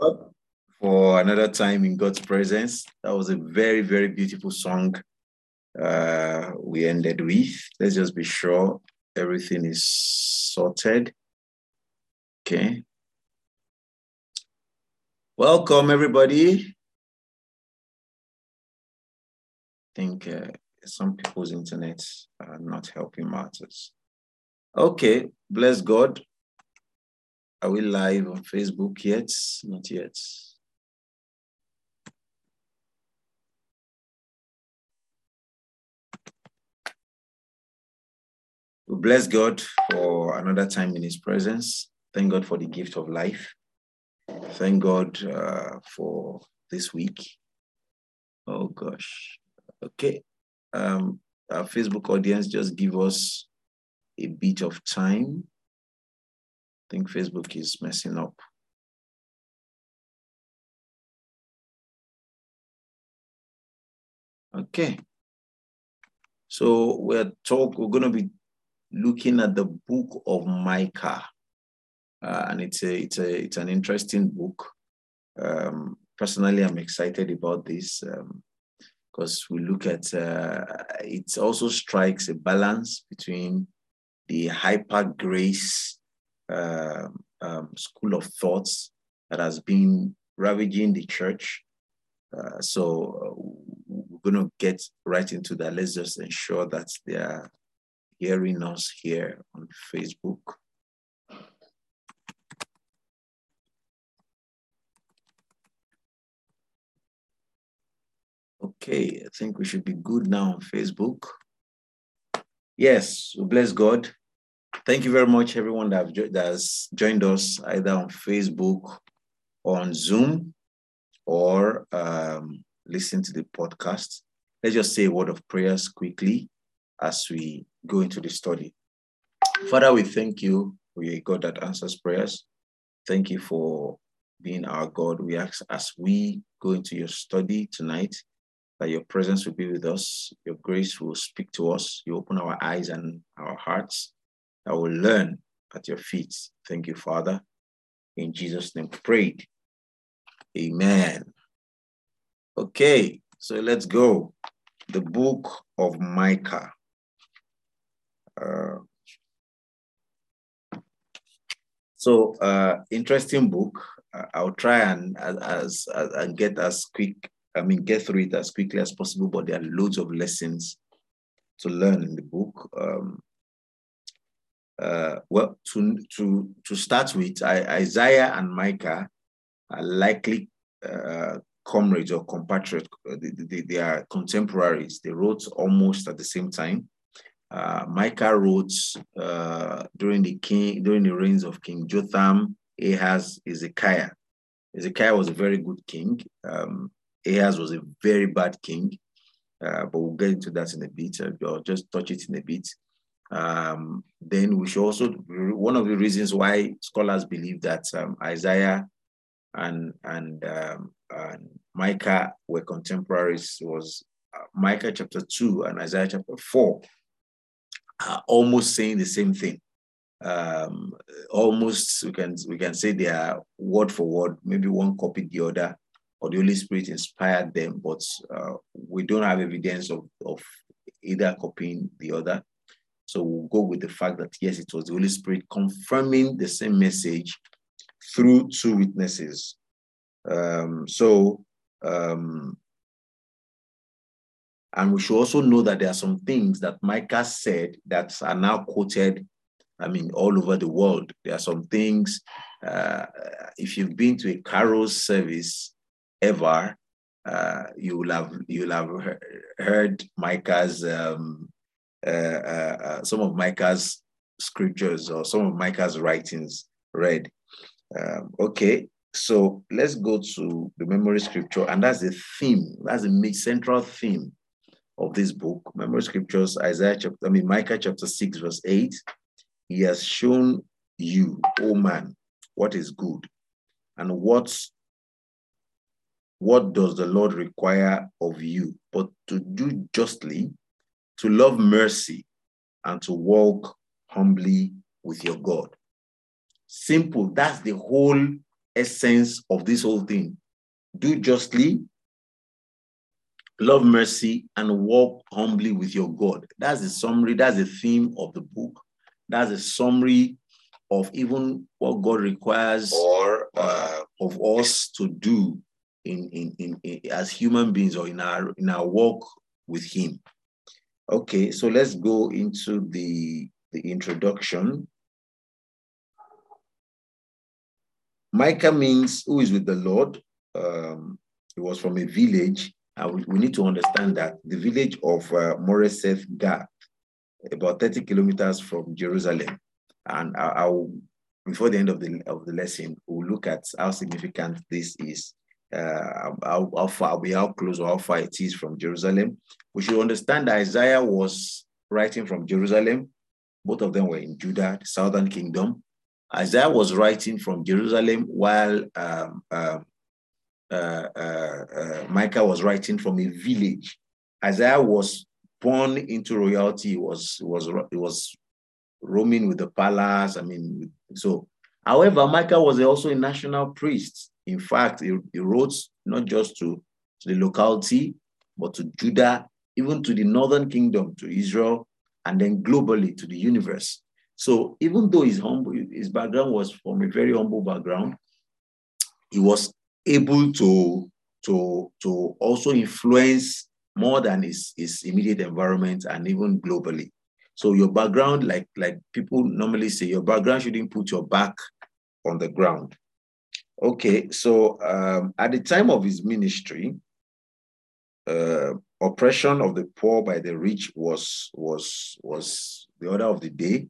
God for another time in God's presence. That was a very, very beautiful song uh, we ended with. Let's just be sure everything is sorted. Okay. Welcome, everybody. I think uh, some people's internet are not helping matters. Okay, bless God. Are we live on Facebook yet? Not yet. We bless God for another time in His presence. Thank God for the gift of life. Thank God uh, for this week. Oh gosh. Okay. Um, our Facebook audience, just give us a bit of time. Think Facebook is messing up. Okay. So we're talk. We're going to be looking at the book of Micah, uh, and it's a it's a it's an interesting book. Um, personally, I'm excited about this because um, we look at uh, it also strikes a balance between the hyper grace uh, um, school of thoughts that has been ravaging the church. Uh, so uh, we're going to get right into that. Let's just ensure that they are hearing us here on Facebook. Okay, I think we should be good now on Facebook. Yes, bless God. Thank you very much, everyone that, that has joined us either on Facebook on Zoom or um, listen to the podcast. Let's just say a word of prayers quickly as we go into the study. Father, we thank you your God that answers prayers. Thank you for being our God. We ask as we go into your study tonight that your presence will be with us, your grace will speak to us, you open our eyes and our hearts that will learn at your feet. Thank you, Father. In Jesus' name, prayed. Amen. Okay, so let's go. The book of Micah. Uh, so, uh, interesting book. I'll try and as, as and get as quick. I mean, get through it as quickly as possible. But there are loads of lessons to learn in the book. Um, uh, well, to to to start with, Isaiah and Micah are likely uh, comrades or compatriots. They, they, they, are contemporaries. They wrote almost at the same time uh, Micah wrote uh, during the king during the reigns of King Jotham, Ahaz, Ezekiah. Ezekiah was a very good king. Um, Ahaz was a very bad king, uh, but we'll get into that in a bit. I'll just touch it in a bit. Um, then we should also one of the reasons why scholars believe that um, Isaiah and and, um, and Micah were contemporaries was uh, Micah chapter two and Isaiah chapter four are almost saying the same thing. Um, almost we can we can say they are word for word. Maybe one copied the other, or the Holy Spirit inspired them, but uh, we don't have evidence of, of either copying the other. So we'll go with the fact that yes, it was the Holy Spirit confirming the same message through two witnesses. Um, so um, and we should also know that there are some things that Micah said that are now quoted, I mean, all over the world. There are some things, uh, if you've been to a carol service ever, uh, you will have you will have heard Micah's um, Uh, uh, uh, some of Micah's scriptures or some of Micah's writings read. Um, okay, so let's go to the memory scripture, and that's the theme. That's the central theme of this book, memory scriptures, Isaiah chapter, I mean, Micah chapter 6, verse 8. He has shown you, O man, what is good and what, what does the Lord require of you, but to do justly, to love mercy, and to walk humbly with your God. Simple. That's the whole essence of this whole thing. Do justly, love mercy, and walk humbly with your God. That's the summary, that's the theme of the book. That's a summary of even what God requires or uh, of us to do in, in, in, in, as human beings or in our in our walk with Him. Okay, so let's go into the the introduction. Micah means who is with the Lord. Um, he was from a village. Uh, we, we, need to understand that the village of uh, Moresheth Gath, about 30 kilometers from Jerusalem. And I, I'll, before the end of the, of the lesson, we'll look at how significant this is, uh, how, how far, how close or how far it is from Jerusalem. We should understand that Isaiah was writing from Jerusalem. Both of them were in Judah, the southern kingdom. Isaiah was writing from Jerusalem while um, um uh, uh, uh, Micah was writing from a village. Isaiah was born into royalty. He was was was roaming with the palace. I mean, so. However, Micah was also a national priest. In fact, he, he wrote not just to, to the locality, but to Judah, even to the northern kingdom, to Israel, and then globally to the universe. So even though his humble, his background was from a very humble background, he was able to, to, to also influence more than his, his immediate environment and even globally. So your background, like, like people normally say, your background shouldn't put your back on the ground. Okay, so um, at the time of his ministry, uh, oppression of the poor by the rich was was was the order of the day,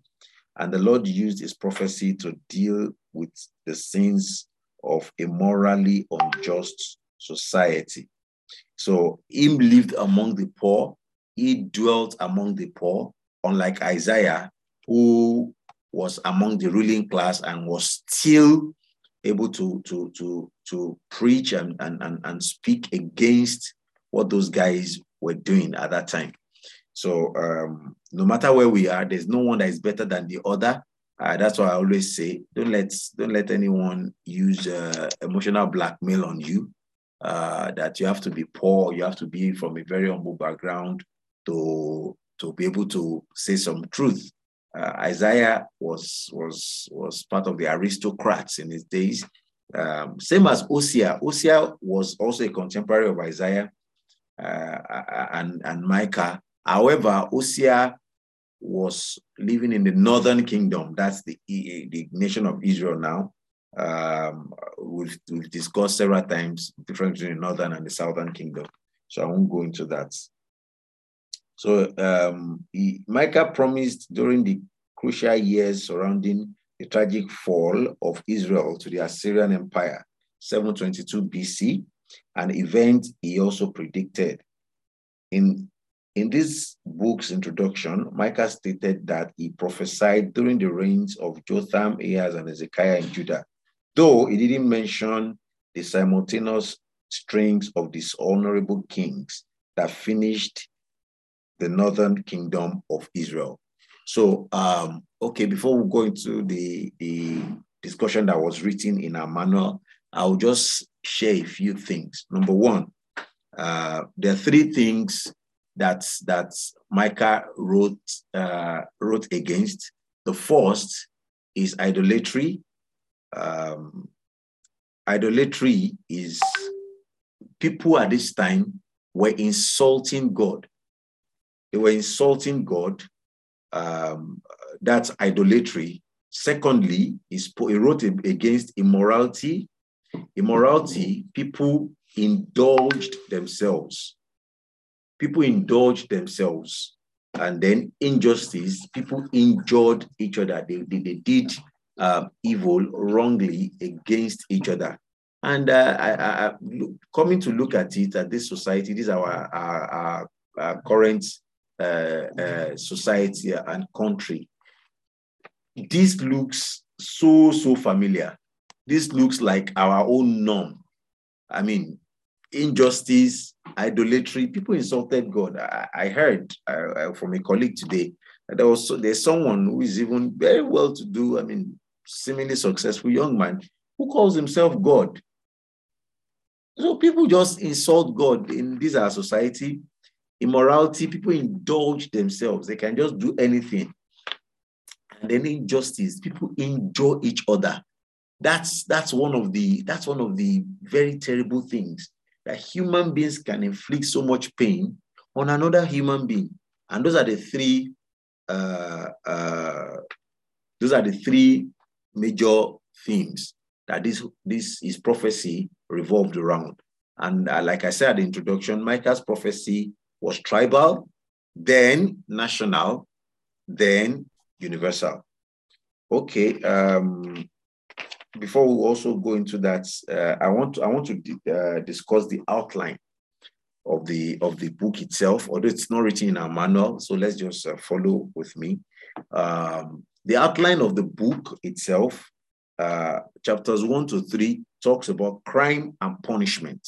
and the Lord used His prophecy to deal with the sins of a morally unjust society. So him lived among the poor, he dwelt among the poor, unlike Isaiah, who was among the ruling class and was still able to, to, to, to preach and, and, and, and speak against what those guys were doing at that time. So um, no matter where we are, there's no one that is better than the other. Uh, that's why I always say, don't let don't let anyone use uh, emotional blackmail on you. Uh, that you have to be poor, you have to be from a very humble background to to be able to say some truth. Uh, Isaiah was was was part of the aristocrats in his days. Um, same as Hosea. Hosea was also a contemporary of Isaiah uh, and and Micah. However, Hosea was living in the northern kingdom. That's the, the nation of Israel now. Um, we've, we've discussed several times the difference between the northern and the southern kingdom. So I won't go into that. So um, he, Micah promised during the crucial years surrounding the tragic fall of Israel to the Assyrian Empire, 722 BC, an event he also predicted. In in this book's introduction, Micah stated that he prophesied during the reigns of Jotham, Ahaz, and Hezekiah in Judah, though he didn't mention the simultaneous strings of dishonorable kings that finished the northern kingdom of Israel. So, um, okay, before we go into the, the discussion that was written in our manual, I'll just share a few things. Number one, uh, there are three things that that Micah wrote uh, wrote against. The first is idolatry. Um, idolatry is people at this time were insulting God. They were insulting God. Um, that's idolatry. Secondly, is he wrote against immorality. Immorality, people indulged themselves people indulged themselves. And then injustice, people injured each other. They, they, they did uh, evil wrongly against each other. And uh, I, I, coming to look at it, at this society, this is our, our, our, our current Uh, uh, society and country. This looks so, so familiar. This looks like our own norm. I mean, injustice, idolatry. People insulted God. I, I heard uh, uh from a colleague today that there was there's someone who is even very well to do. I mean, seemingly successful young man. who calls himself God. So people just insult God in this our society. Immorality, people indulge themselves. They can just do anything. And then injustice, people enjoy each other. That's that's one of the that's one of the very terrible things that human beings can inflict so much pain on another human being. And those are the three uh, uh, those are the three major themes that this this is prophecy revolved around. And uh, like I said at the introduction, Micah's prophecy was tribal, then national, then universal. Okay. Um, before we also go into that, uh, I want to, I want to uh, discuss the outline of the of the book itself. Although it's not written in our manual, so let's just uh, follow with me. Um, the outline of the book itself, uh, chapters one to three, talks about crime and punishment,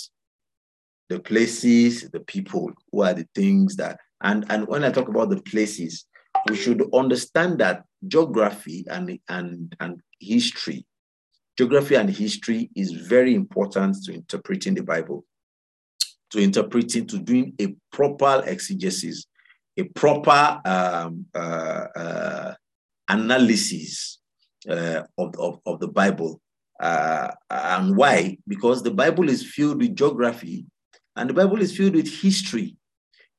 the places, the people, who are the things that, and, and when I talk about the places, we should understand that geography and, and, and history, geography and history is very important to interpreting the Bible, to interpreting, to doing a proper exegesis, a proper um, uh, uh, analysis uh, of, of, of the Bible uh, and why? Because the Bible is filled with geography and the Bible is filled with history.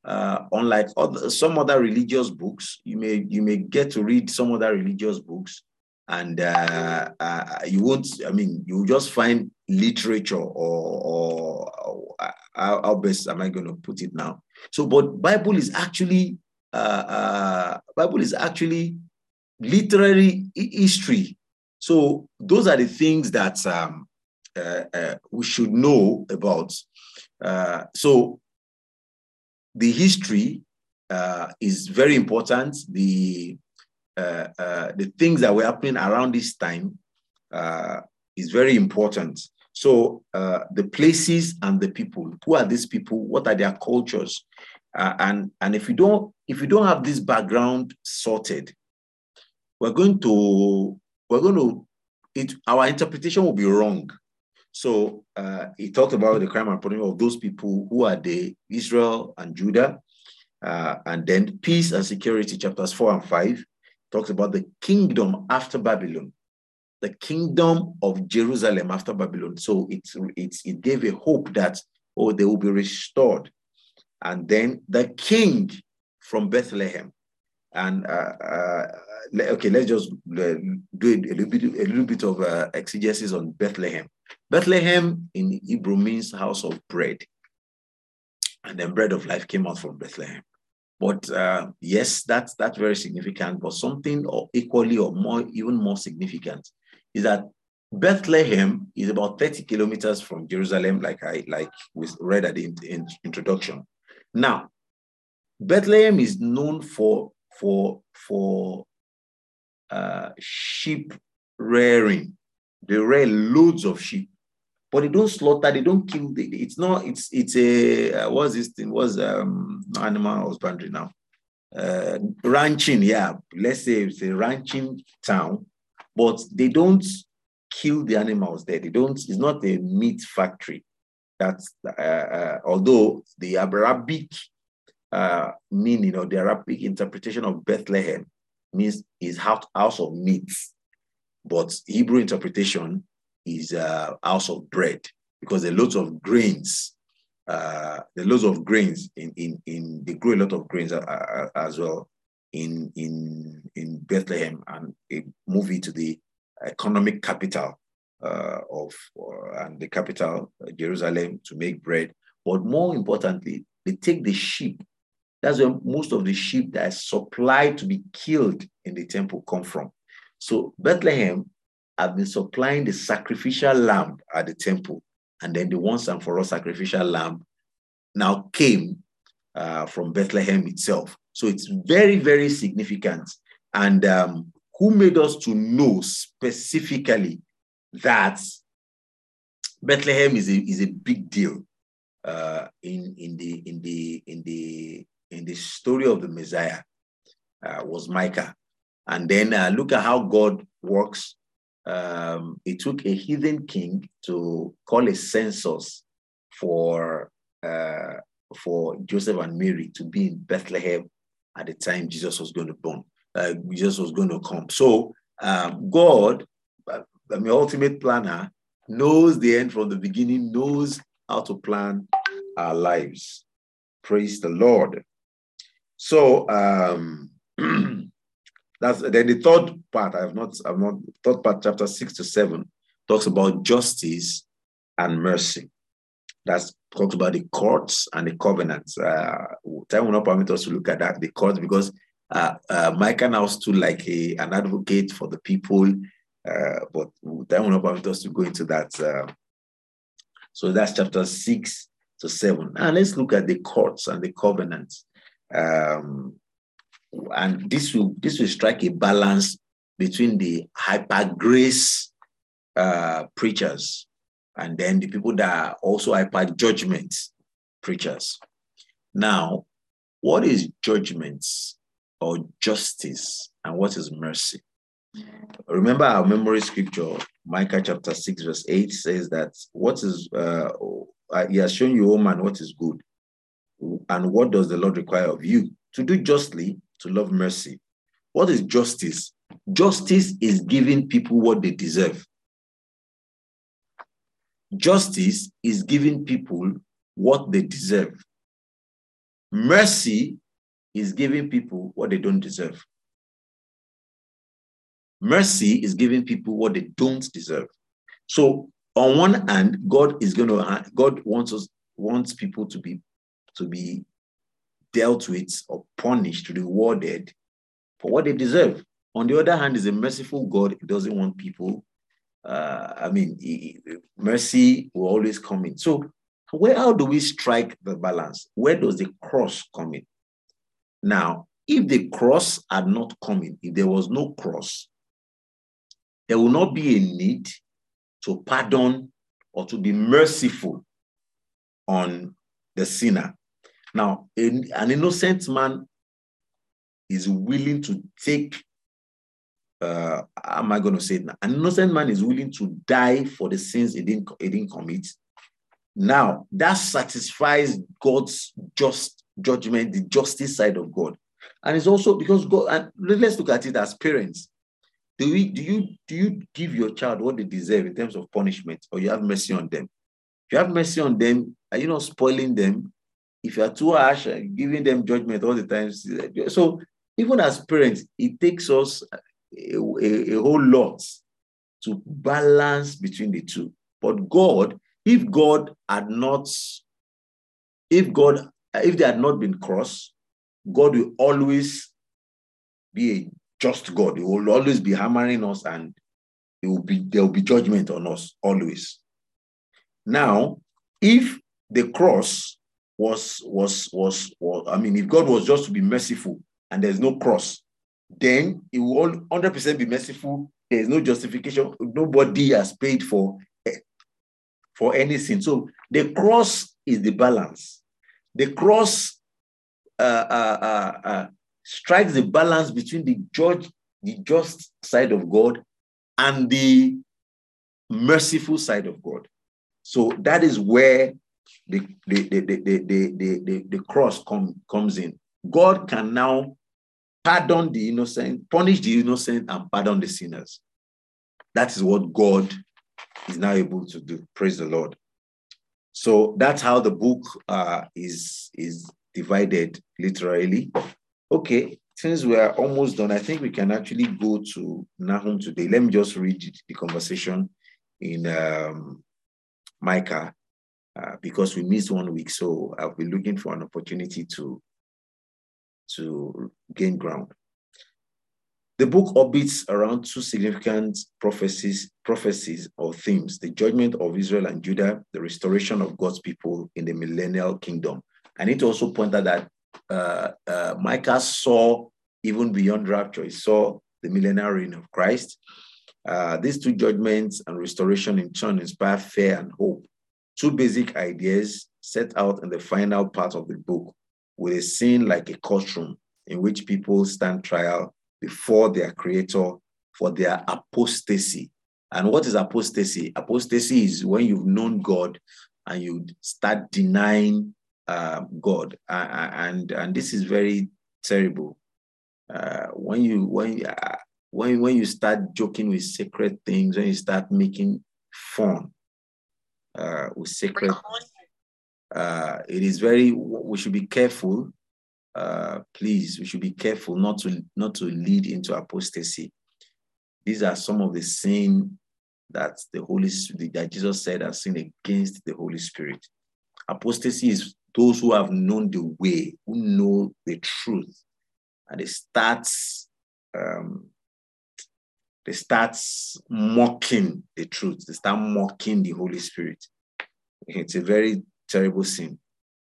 Uh, unlike other, some other religious books, you may you may get to read some other religious books, and uh, uh, you won't. I mean, you just find literature or, or, or how, how, best am I going to put it now? So, but Bible is actually uh, uh, Bible is actually literary history so those are the things that um, uh, uh, we should know about. Uh, so the history uh, is very important. The uh, uh, the things that were happening around this time is very important. So the places and the people. Who are these people? What are their cultures? and and if you don't if you don't have this background sorted, we're going to we're going to, it, our interpretation will be wrong. So uh, he talked about the crime and punishment of those people who are the Israel and Judah. Uh, and then peace and security, chapters four and five, talks about the kingdom after Babylon, the kingdom of Jerusalem after Babylon. So it's, it's, it gave a hope that, oh, they will be restored. And then the king from Bethlehem. And uh, uh okay, let's just uh, do a little bit, a little bit of uh, exegesis on Bethlehem. Bethlehem in Hebrew means house of bread. And then bread of life came out from Bethlehem. But uh, yes, that's that's very significant. But something or equally or more, even more significant, is that Bethlehem is about 30 kilometers from Jerusalem, like I like we read at the in, in introduction. Now, Bethlehem is known for for for uh, sheep rearing. They rear loads of sheep, but they don't slaughter. They don't kill. They, it's not. It's it's a uh, what's this thing? What's um animal husbandry now? Uh, ranching. Yeah, let's say it's a ranching town, but they don't kill the animals there. They don't. It's not a meat factory. That's uh, uh, although the Arabic uh, meaning or the Arabic interpretation of Bethlehem means is house, house of meat, but Hebrew interpretation is uh, house of bread because there are loads of grains. Uh, there are loads of grains in, in, in they grow a lot of grains uh, uh as well in, in, in Bethlehem and a movie to the economic capital uh, of uh, and the capital uh, Jerusalem to make bread. But more importantly, they take the sheep that's where most of the sheep that are supplied to be killed in the temple come from. So Bethlehem have been supplying the sacrificial lamb at the temple, and then the once and for all sacrificial lamb now came uh, from Bethlehem itself. So it's very, very significant. And um, who made us to know specifically that Bethlehem is a, is a big deal uh, in, in, the, in, the, in, the, in the story of the Messiah uh, was Micah. And then uh, look at how God works. Um, it took a heathen king to call a census for uh, for Joseph and Mary to be in Bethlehem at the time Jesus was going to born. Uh, Jesus was going to come. So um, God, uh, the ultimate planner, knows the end from the beginning, knows how to plan our lives. Praise the Lord. So um, that's then the third part. I have not, I've not third part, chapter six to seven, talks about justice and mercy. That's talks about the courts and the covenants. Uh, time will not permit us to look at that, the courts, because uh, uh, Micah now stood like a, an advocate for the people, uh, but time will not permit us to go into that. Uh, so that's chapter six to seven. And let's look at the courts and the covenants. Um, and this will this will strike a balance between the hyper grace uh, preachers and then the people that are also hyper judgment preachers. Now, what is judgments or justice and what is mercy? Remember our memory scripture, Micah chapter 6, verse 8 says that what is, uh, he has shown you, O man, what is good. And what does the Lord require of you? To do justly, to love mercy. What is justice? Justice is giving people what they deserve. Justice is giving people what they deserve. Mercy is giving people what they don't deserve. Mercy is giving people what they don't deserve. So on one hand, God is going to God wants us wants people to be to be dealt with or punished, rewarded for what they deserve. On the other hand, is a merciful God. He doesn't want people. Uh, I mean, he, mercy will always come in. So, where how do we strike the balance? Where does the cross come in? Now, if the cross had not come in, if there was no cross, there will not be a need to pardon or to be merciful on the sinner. Now, an innocent man is willing to take, uh, am I going to say it now? An innocent man is willing to die for the sins he didn't, he didn't commit. Now, that satisfies God's just judgment, the justice side of God. And it's also because God, and let's look at it as parents. Do, we, do you do you give your child what they deserve in terms of punishment, or you have mercy on them? If you have mercy on them, are you not spoiling them? If you are too harsh, uh, giving them judgment all the time. So even as parents, it takes us a, a, a whole lot to balance between the two. But God, if God had not, if God, if they had not been cross, God will always be a just God. He will always be hammering us and it will be there will be judgment on us always. Now, if the cross was, was, was, was, I mean, if God was just to be merciful and there's no cross, then he will 100% be merciful. There's no justification. Nobody has paid for, for anything. So the cross is the balance. The cross uh, uh, uh, uh, strikes the balance between the judge, the just side of God, and the merciful side of God. So that is where the, the, the, the, the, the, the, the cross come, comes in. God can now pardon the innocent, punish the innocent, and pardon the sinners. That is what God is now able to do. Praise the Lord. So that's how the book uh, is, is divided literally. Okay, since we are almost done, I think we can actually go to Nahum today. Let me just read the conversation in um, Micah uh, because we missed one week. So I'll be looking for an opportunity to, to gain ground. The book orbits around two significant prophecies, prophecies or themes, the judgment of Israel and Judah, the restoration of God's people in the millennial kingdom. I need to also point out that uh, uh, Micah saw even beyond rapture, he saw the millennial reign of Christ. Uh, these two judgments and restoration in turn inspire fear and hope two basic ideas set out in the final part of the book with a scene like a courtroom in which people stand trial before their creator for their apostasy And what is apostasy? Apostasy is when you've known God and you start denying uh, God, uh, and and this is very terrible. Uh, when you when uh, when when you start joking with sacred things, when you start making fun uh, with sacred, uh, it is very. We should be careful. Uh, please, we should be careful not to not to lead into apostasy. These are some of the sin that the Holy Spirit, that Jesus said are sin against the Holy Spirit. Apostasy is those who have known the way, who know the truth, and they start um, they start mocking the truth. They start mocking the Holy Spirit. It's a very terrible sin.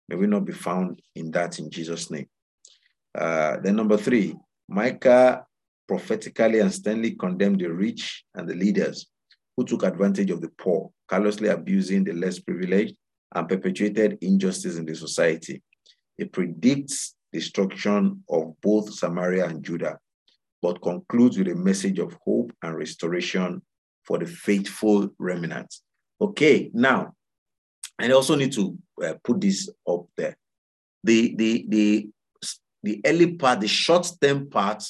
May we not be found in that in Jesus' name. Uh, then number three, Micah prophetically and sternly condemned the rich and the leaders who took advantage of the poor, callously abusing the less privileged and perpetuated injustice in the society. It predicts destruction of both Samaria and Judah, but concludes with a message of hope and restoration for the faithful remnant. Okay, now, I also need to uh, put this up there. The, the, the, the early part, the short-term part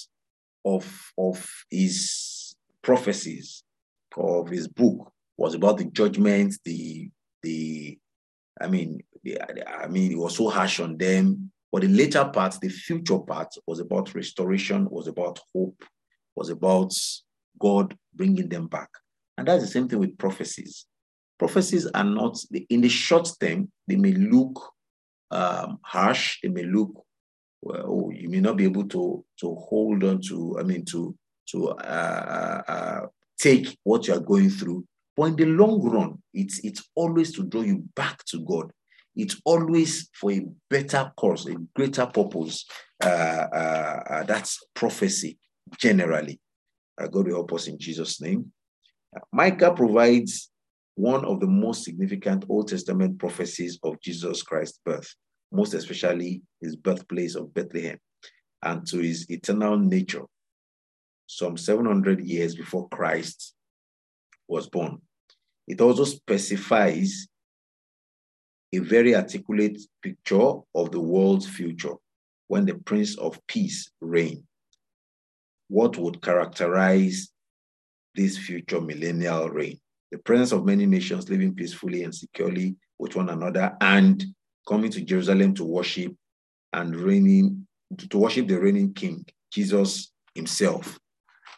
of, of his prophecies of his book was about the judgment, the the I mean, I mean, it was so harsh on them. But the later part, the future part, was about restoration, was about hope, was about God bringing them back. And that's the same thing with prophecies. Prophecies are not, in the short term, they may look um, harsh, they may look, well, oh, you may not be able to, to hold on to, I mean, to, to uh, uh, uh take what you are going through. But in the long run, it's, it's always to draw you back to God. It's always for a better cause, a greater purpose. Uh, uh, uh, that's prophecy generally. Uh, God will help us in Jesus' name. Micah provides one of the most significant Old Testament prophecies of Jesus Christ's birth, most especially his birthplace of Bethlehem, and to his eternal nature some 700 years before Christ was born. It also specifies a very articulate picture of the world's future when the Prince of Peace reign. What would characterize this future millennial reign? The presence of many nations living peacefully and securely with one another and coming to Jerusalem to worship and reigning, to worship the reigning king, Jesus himself.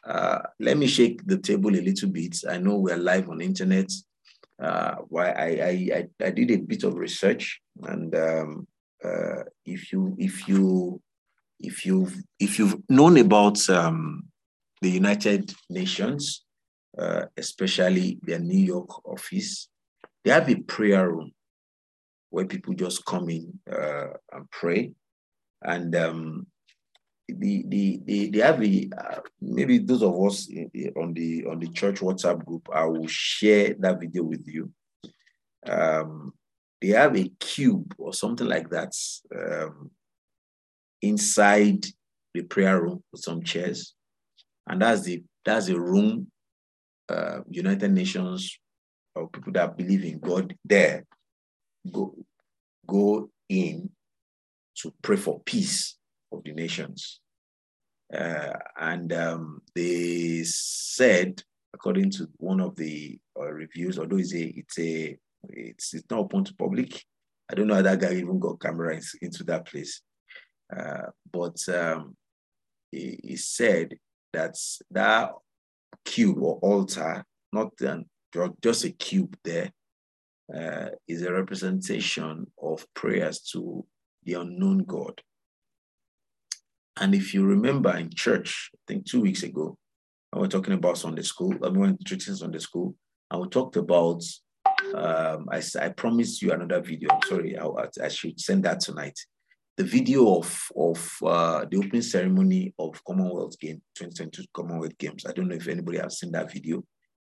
Uh, let me shake the table a little bit. I know we're live on internet. Uh, why I, I, I did a bit of research, and um, uh, if you if you if you if you've known about um, the United Nations, uh, especially their New York office, they have a prayer room where people just come in uh, and pray, and um, the the the they have a uh, maybe those of us on the on the church WhatsApp group. I will share that video with you. Um, they have a cube or something like that um, inside the prayer room with some chairs, and that's the that's the room. Uh, United Nations or people that believe in God there go go in to pray for peace of the nations. Uh, and um, they said, according to one of the uh, reviews, although it's a, it's a, it's, it's not open to public. I don't know how that guy even got cameras into that place. Uh, but um, he, he, said that that cube or altar, not an, just a cube there, uh, is a representation of prayers to the unknown God. And if you remember in church, I think two weeks ago, I was talking about Sunday school. I went treating Sunday school, and we talked about. Um, I, I promised you another video. I'm sorry, I, I should send that tonight. The video of of uh, the opening ceremony of Commonwealth Game 2022 Commonwealth Games. I don't know if anybody has seen that video.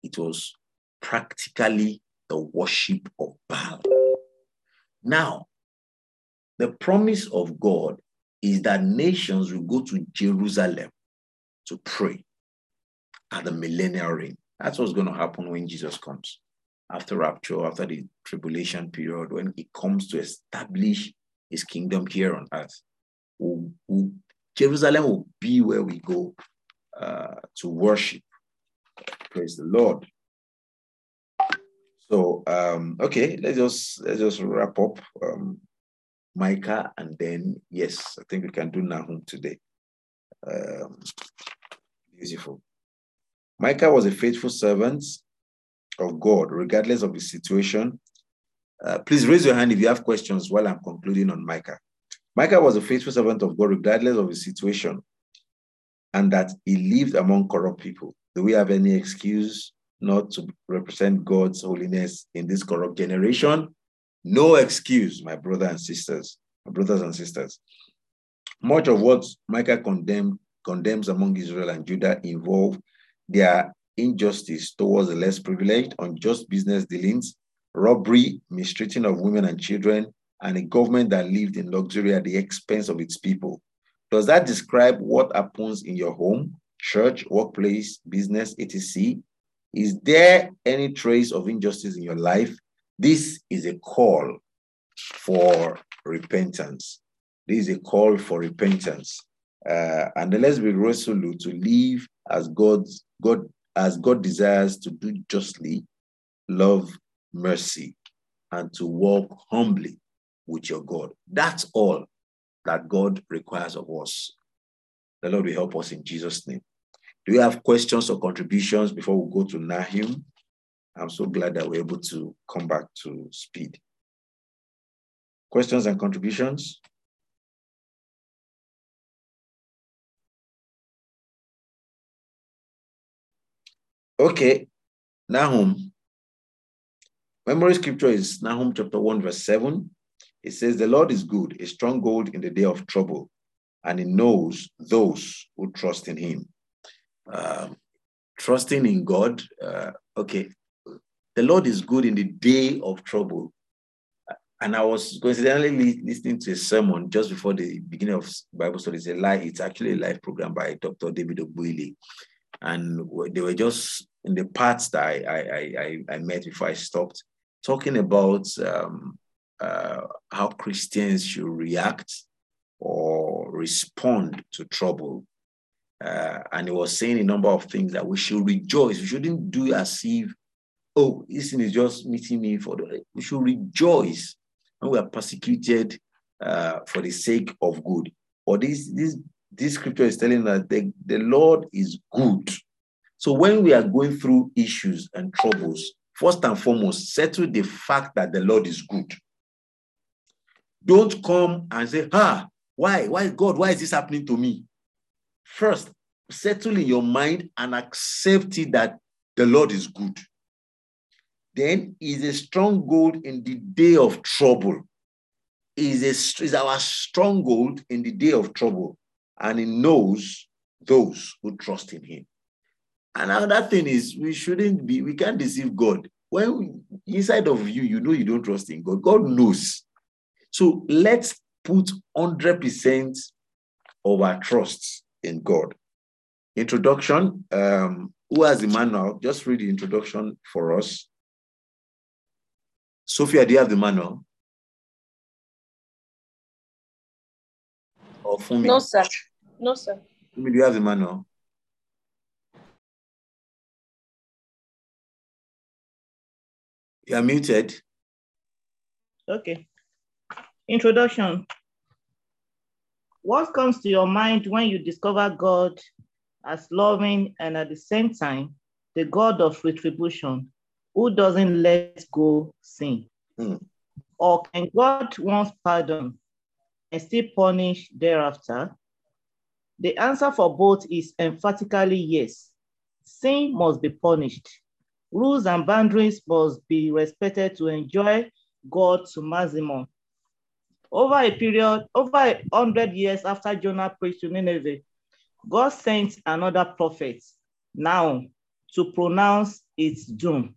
It was practically the worship of Baal. Now, the promise of God is that nations will go to Jerusalem to pray at the millennial reign. That's what's going to happen when Jesus comes. After rapture, after the tribulation period, when he comes to establish his kingdom here on earth. Jerusalem will be where we go uh, to worship. Praise the Lord. So um, okay, let's just let's just wrap up um, Micah, and then yes, I think we can do Nahum today. Um, beautiful. Micah was a faithful servant of God, regardless of his situation. Uh, please raise your hand if you have questions while I'm concluding on Micah. Micah was a faithful servant of God, regardless of his situation, and that he lived among corrupt people. Do we have any excuse not to represent God's holiness in this corrupt generation. No excuse, my brothers and sisters, my brothers and sisters. Much of what Micah condemned, condemns among Israel and Judah involve their injustice towards the less privileged, unjust business dealings, robbery, mistreating of women and children, and a government that lived in luxury at the expense of its people. Does that describe what happens in your home, church, workplace, business, etc.? Is there any trace of injustice in your life? This is a call for repentance. This is a call for repentance. Uh, and let's be resolute to live as God, God, as God desires to do justly, love mercy, and to walk humbly with your God. That's all that God requires of us. The Lord will help us in Jesus' name. Do you have questions or contributions before we go to Nahum? I'm so glad that we're able to come back to speed. Questions and contributions? Okay, Nahum. Memory scripture is Nahum chapter 1, verse 7. It says, The Lord is good, a strong stronghold in the day of trouble, and he knows those who trust in him. Um, trusting in God. Uh, okay, the Lord is good in the day of trouble. And I was coincidentally listening to a sermon just before the beginning of Bible study. It's a live, it's actually a live program by Dr. David Ogbueli. And they were just in the parts that I, I, I, I met before I stopped, talking about um, uh, how Christians should react or respond to trouble. Uh, and he was saying a number of things that we should rejoice. We shouldn't do as if, oh, this thing is just meeting me for the. We should rejoice when we are persecuted uh, for the sake of good. Or this this this scripture is telling us that the Lord is good. So when we are going through issues and troubles, first and foremost, settle the fact that the Lord is good. Don't come and say, ah, why? Why God? Why is this happening to me? First, settle in your mind and accept it that the Lord is good. Then is a stronghold in the day of trouble. Is a is our stronghold in the day of trouble, and he knows those who trust in him. And another thing is, we shouldn't be, we can't deceive God. When inside of you, you know you don't trust in God. God knows. So let's put 100% of our trust in God. Introduction. Um, who has the manual? Just read the introduction for us. Sophia, do you have the manual? Or Fumi? No, sir. No, sir. Fumi, do you have the manual? You are muted. Okay. Introduction. What comes to your mind when you discover God as loving and at the same time, the God of retribution who doesn't let go sin? Mm. Or can God once pardon and still punish thereafter? The answer for both is emphatically yes. Sin must be punished. Rules and boundaries must be respected to enjoy God to maximum. Over a period, over a hundred years after Jonah preached to Nineveh, God sent another prophet now to pronounce its doom.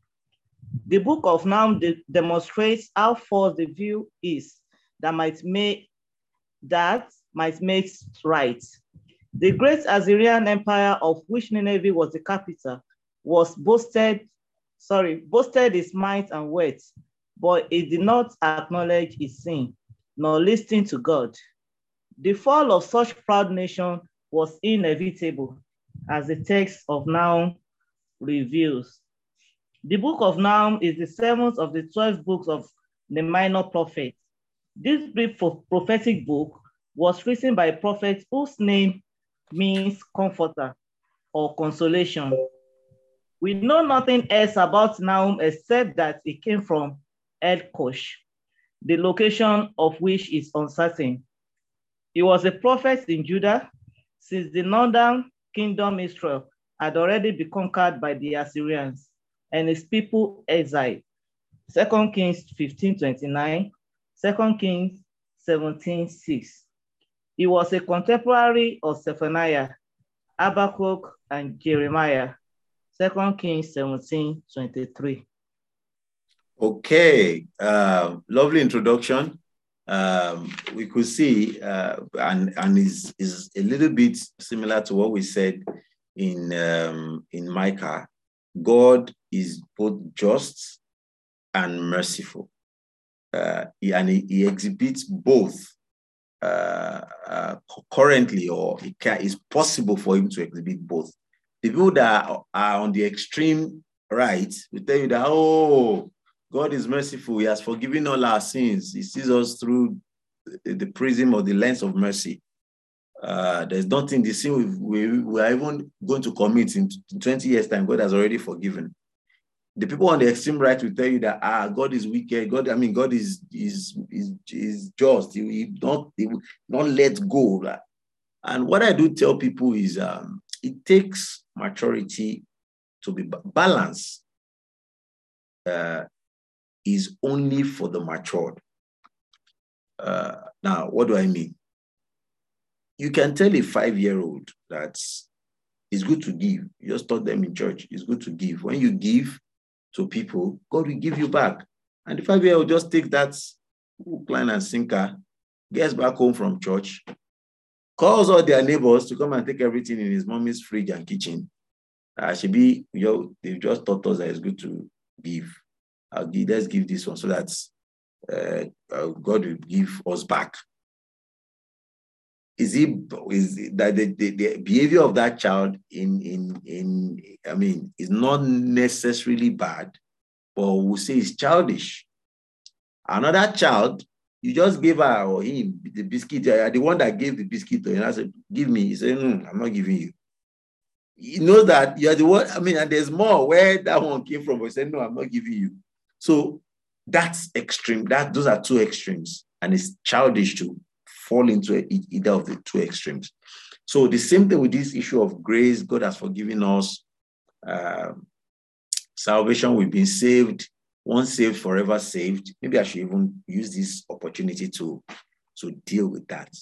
The book of Nahum de demonstrates how false the view is that might make that might make right. The great Assyrian empire of which Nineveh was the capital was boasted, sorry, boasted his might and wealth, but it did not acknowledge its sin, nor listen to God. The fall of such proud nation was inevitable, as the text of Nahum reveals. The book of Nahum is the seventh of the 12 books of the minor prophets. This brief prophetic book was written by a prophet whose name means comforter or consolation. We know nothing else about Nahum except that it came from Elkosh, the location of which is uncertain. He was a prophet in Judah since the northern kingdom Israel had already been conquered by the Assyrians and his people exiled. 2 Kings 15, 29, 2 Kings 17, 6. He was a contemporary of Zephaniah, Habakkuk, and Jeremiah. 2 Kings 17, 23. Okay, uh, lovely introduction. Um, we could see, uh, and, and is, is a little bit similar to what we said in, um, in Micah. God is both just and merciful. Uh, and he, he, exhibits both uh, uh, currently, or it can, it's possible for him to exhibit both. The people that are, on the extreme right will tell you that, oh, God is merciful. He has forgiven all our sins. He sees us through the, the prism or the lens of mercy. Uh, there's nothing the sin we, we, we, are even going to commit in 20 years' time. God has already forgiven. The people on the extreme right will tell you that ah, God is wicked. God, I mean, God is is is, is just. He, he don't he not let go. And what I do tell people is um, it takes maturity to be balanced. Uh, is only for the matured. Uh, now, what do I mean? You can tell a five year old that it's good to give. You just taught them in church, it's good to give. When you give to people, God will give you back. And the five year old just take that hook, line, and sinker, gets back home from church, calls all their neighbors to come and take everything in his mommy's fridge and kitchen. I should be, you know, they've just taught us that it's good to give. I'll give, let's give this one so that uh, uh, God will give us back. Is it is that the, the, the, behavior of that child in in in I mean is not necessarily bad, but we'll say it's childish. Another child, you just gave her or him the biscuit. The one that gave the biscuit to him, I said, "Give me." He said, mm, "I'm not giving you." You know that you're the one. I mean, and there's more where that one came from. He said, "No, I'm not giving you." So that's extreme. That those are two extremes, and it's childish to fall into either of the two extremes. So the same thing with this issue of grace. God has forgiven us. Uh, salvation, we've been saved. Once saved, forever saved. Maybe I should even use this opportunity to, to deal with that.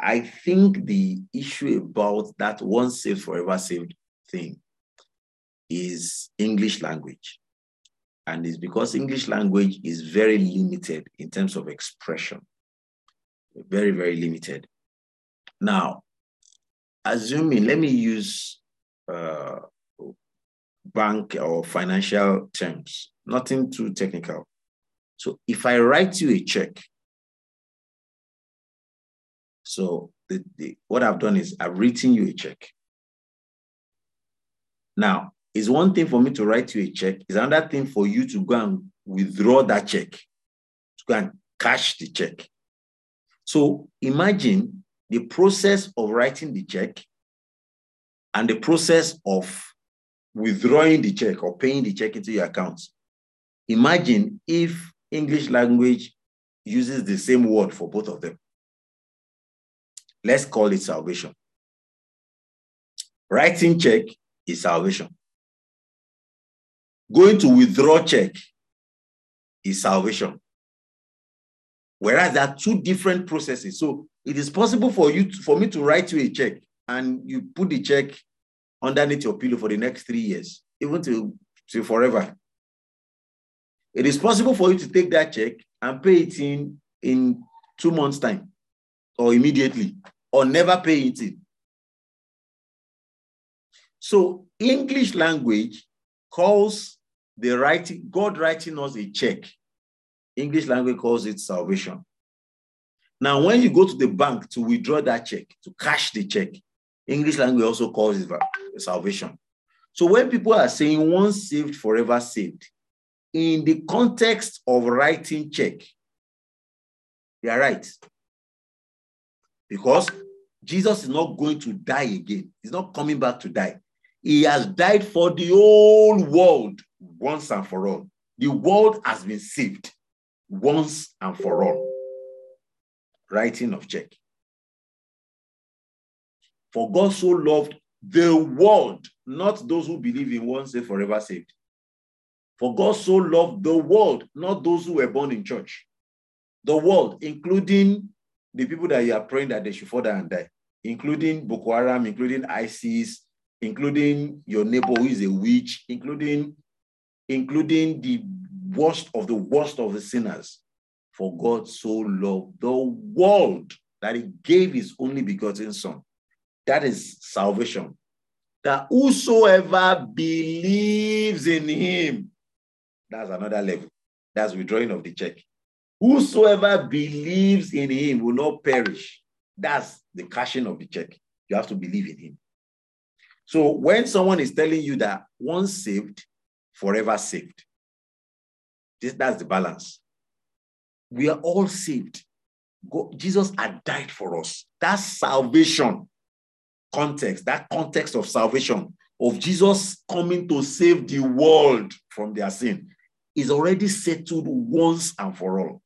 I think the issue about that once saved, forever saved thing is English language. And it's because English language is very limited in terms of expression. Very, very limited. Now, assuming, let me use uh, bank or financial terms, nothing too technical. So if I write you a check, so the, the, what I've done is I've written you a check. Now, it's one thing for me to write you a check. It's another thing for you to go and withdraw that check, to go and cash the check. So imagine the process of writing the check and the process of withdrawing the check or paying the check into your account. Imagine if English language uses the same word for both of them. Let's call it salvation. Writing check is salvation going to withdraw check is salvation. Whereas there are two different processes. So it is possible for you to, for me to write you a check and you put the check underneath your pillow for the next three years, even to, to forever. It is possible for you to take that check and pay it in in two months' time or immediately or never pay it in. So English language calls the writing, God writing us a check. English language calls it salvation. Now, when you go to the bank to withdraw that check, to cash the check, English language also calls it salvation. So when people are saying once saved, forever saved, in the context of writing check, they are right. Because Jesus is not going to die again. He's not coming back to die. He has died for the whole world once and for all. The world has been saved once and for all. Writing of check. For God so loved the world, not those who believe in one saved, forever saved. For God so loved the world, not those who were born in church. The world, including the people that you are praying that they should fall down and die, including Boko Haram, including ISIS, including your neighbor who is a witch, including, including the worst of the worst of the sinners. For God so loved the world that he gave his only begotten son. That is salvation. That whosoever believes in him, that's another level. That's withdrawing of the check. Whosoever believes in him will not perish. That's the cashing of the check. You have to believe in him. So when someone is telling you that once saved, forever saved, this, that's the balance. We are all saved. God, Jesus had died for us. That's salvation context, that context of salvation, of Jesus coming to save the world from their sin, is already settled once and for all.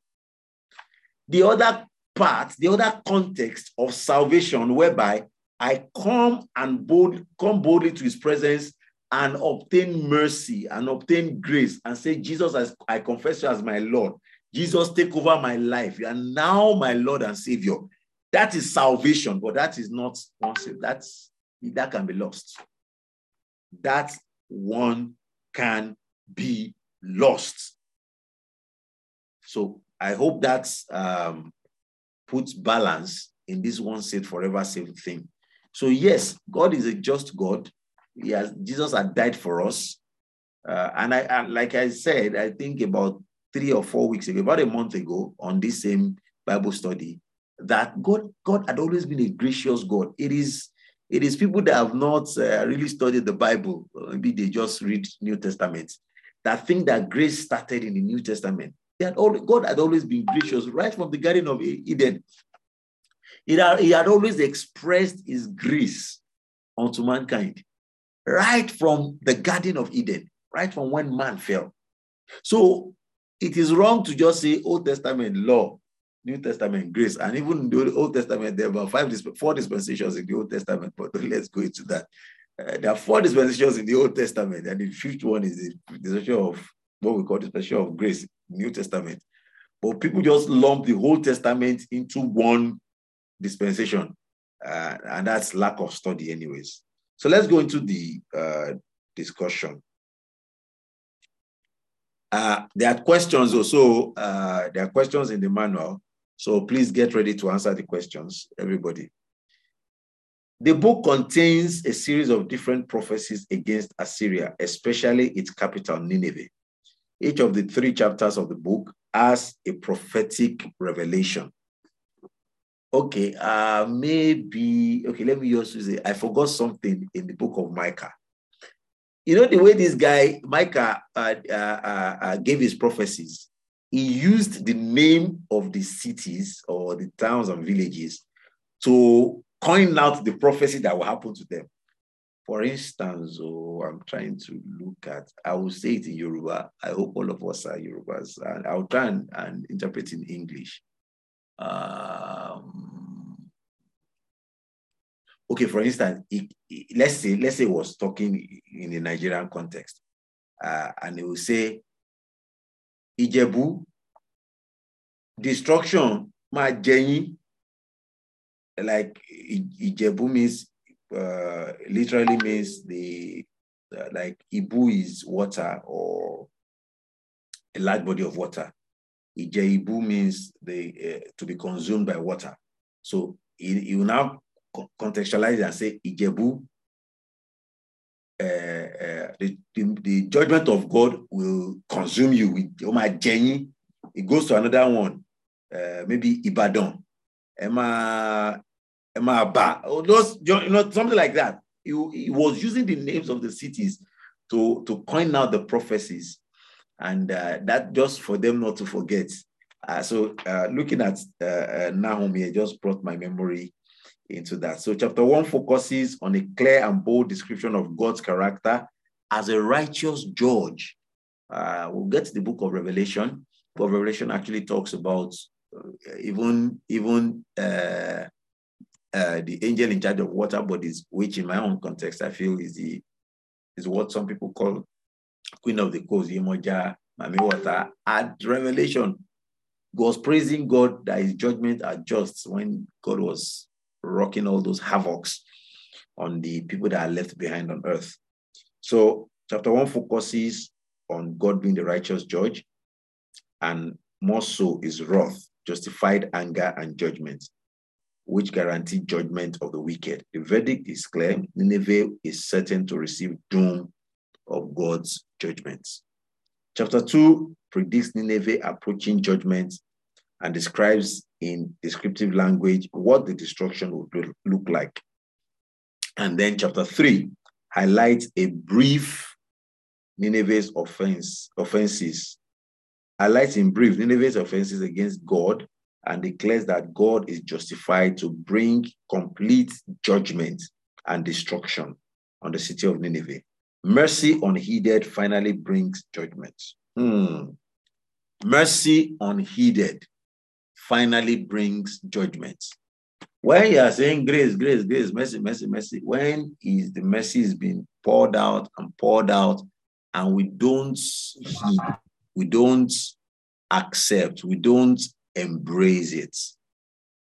The other part, the other context of salvation, whereby I come and bold, come boldly to his presence and obtain mercy and obtain grace and say, Jesus, as I confess you as my Lord. Jesus, take over my life. You are now my Lord and Savior. That is salvation, but that is not once that's that can be lost. That one can be lost. So I hope that um, puts balance in this one saved forever saved thing. So yes, God is a just God. He has Jesus had died for us, uh, and I and like I said, I think about three or four weeks ago, about a month ago, on this same Bible study, that God God had always been a gracious God. It is it is people that have not uh, really studied the Bible, maybe they just read New Testament, that think that grace started in the New Testament. Had always, God had always been gracious right from the Garden of Eden. Had, he had always expressed his grace unto mankind right from the Garden of Eden, right from when man fell. So it is wrong to just say Old Testament law, New Testament grace, and even the Old Testament, there were five, four dispensations in the Old Testament, but let's go into that. Uh, there are four dispensations in the Old Testament, and the fifth one is the dispensation of what we call the dispensation of grace, New Testament. But people just lump the whole Testament into one dispensation, uh, and that's lack of study, anyways. So let's go into the uh, discussion. Uh, there are questions also. Uh, there are questions in the manual. So please get ready to answer the questions, everybody. The book contains a series of different prophecies against Assyria, especially its capital, Nineveh. Each of the three chapters of the book has a prophetic revelation. Okay, uh, maybe, okay, let me also say, I forgot something in the book of Micah. You know, the way this guy, Micah, uh, uh, uh, uh, gave his prophecies, he used the name of the cities or the towns and villages to coin out the prophecy that will happen to them. For instance, oh, I'm trying to look at, I will say it in Yoruba. I hope all of us are Yorubas, and I'll try and, and interpret in English. Um, okay, for instance, let's say let's say was talking in the Nigerian context, uh, and he will say, "Ijebu, destruction, my jẹ Like Ijebu means uh, literally means the uh, like Ibu is water or a large body of water. Ije means the uh, to be consumed by water. So you, now contextualize and say Ijebu uh, uh, the, the, the, judgment of God will consume you with Oma Jenny. It goes to another one, maybe Ibadan, Emma, Emma or those, you know, something like that. He, he was using the names of the cities to, to coin out the prophecies. And uh, that just for them not to forget. Uh, so uh, looking at uh, uh, Nahum here just brought my memory into that. So chapter one focuses on a clear and bold description of God's character as a righteous judge. Uh, we'll get to the book of Revelation. but Revelation actually talks about even even the angel in charge of water bodies, which in my own context I feel is the is what some people call Queen of the Coast, Mami Water. At Revelation, was praising God that his judgment are just when God was rocking all those havocs on the people that are left behind on earth. So, chapter one focuses on God being the righteous judge, and more so is wrath, justified anger, and judgment, which guarantee judgment of the wicked. The verdict is clear Nineveh is certain to receive doom of God's judgments. Chapter 2 predicts Nineveh approaching judgment and describes in descriptive language what the destruction would look like. And then chapter 3 highlights a brief Nineveh's offense, offenses, highlights in brief Nineveh's offenses against God and declares that God is justified to bring complete judgment and destruction on the city of Nineveh. Mercy unheeded finally brings judgment. Hmm. Mercy unheeded finally brings judgment. When you are saying grace, grace, grace, mercy, mercy, mercy, when is the mercy is being poured out and poured out, and we don't heed, we don't accept, we don't embrace it,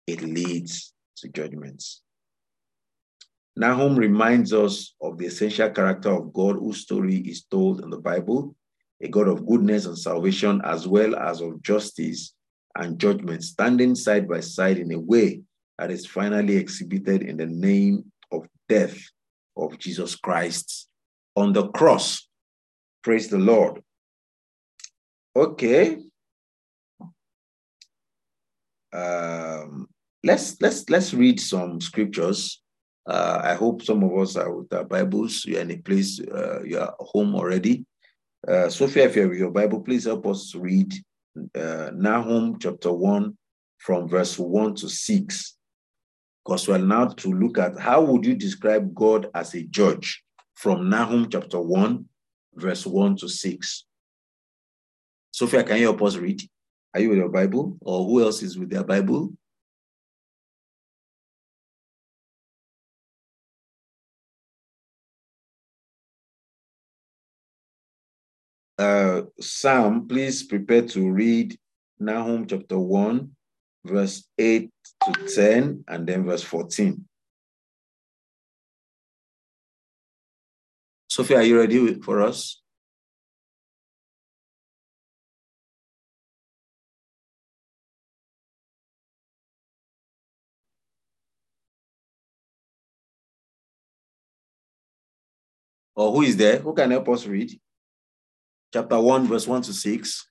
it leads to judgments. Nahum reminds us of the essential character of God whose story is told in the Bible, a God of goodness and salvation, as well as of justice and judgment, standing side by side in a way that is finally exhibited in the name of death of Jesus Christ on the cross. Praise the Lord. Okay. Um, let's let's let's read some scriptures uh, I hope some of us are with our Bibles. You're in a place, uh, you're home already. Uh, Sophia, if you have your Bible, please help us read uh, Nahum chapter 1 from verse 1 to 6. Because we're now to look at how would you describe God as a judge from Nahum chapter 1, verse 1 to 6. Sophia, can you help us read? Are you with your Bible? Or who else is with their Bible? Sam, please prepare to read Nahum chapter 1, verse 8 to 10, and then verse 14. Sophia, are you ready for us? Or who is there? Who can help us read? Chapter 1, verse 1 to 6.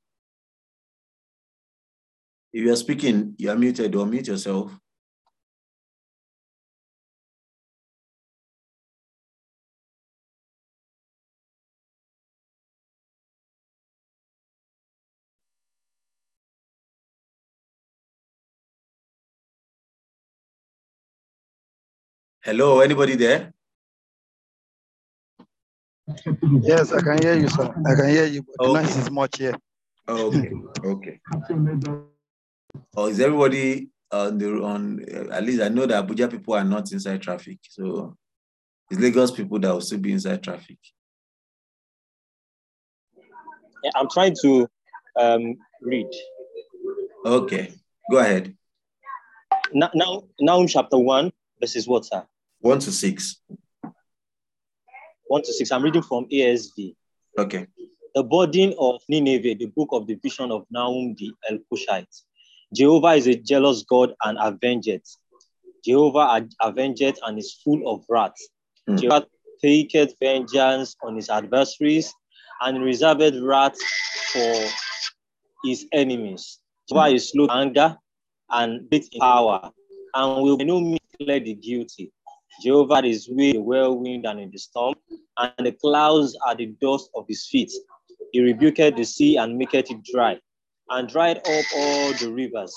If you are speaking, you are muted or mute yourself. Hello, anybody there? Yes, I can hear you, sir. I can hear you, but okay. the noise is much here. Okay, okay. Oh, is everybody on the on? At least I know that Abuja people are not inside traffic, so it's Lagos people that will still be inside traffic. Yeah, I'm trying to um, read. Okay, go ahead. Now, now, now, chapter one, verses what, sir? One to six. 1 to 6. I'm reading from ASV. Okay. The burden of Nineveh, the book of the vision of Nahum the El Cushite. Jehovah is a jealous God and avengeth. Jehovah avengeth and is full of wrath. Mm. Jehovah taketh vengeance on his adversaries and reserved wrath for his enemies. Jehovah is slow to anger and great in power, and will by no means clear the guilty. Jehovah is with the whirlwind and in the storm, and the clouds are the dust of his feet. He rebuked the sea and maketh it dry, and dried up all the rivers.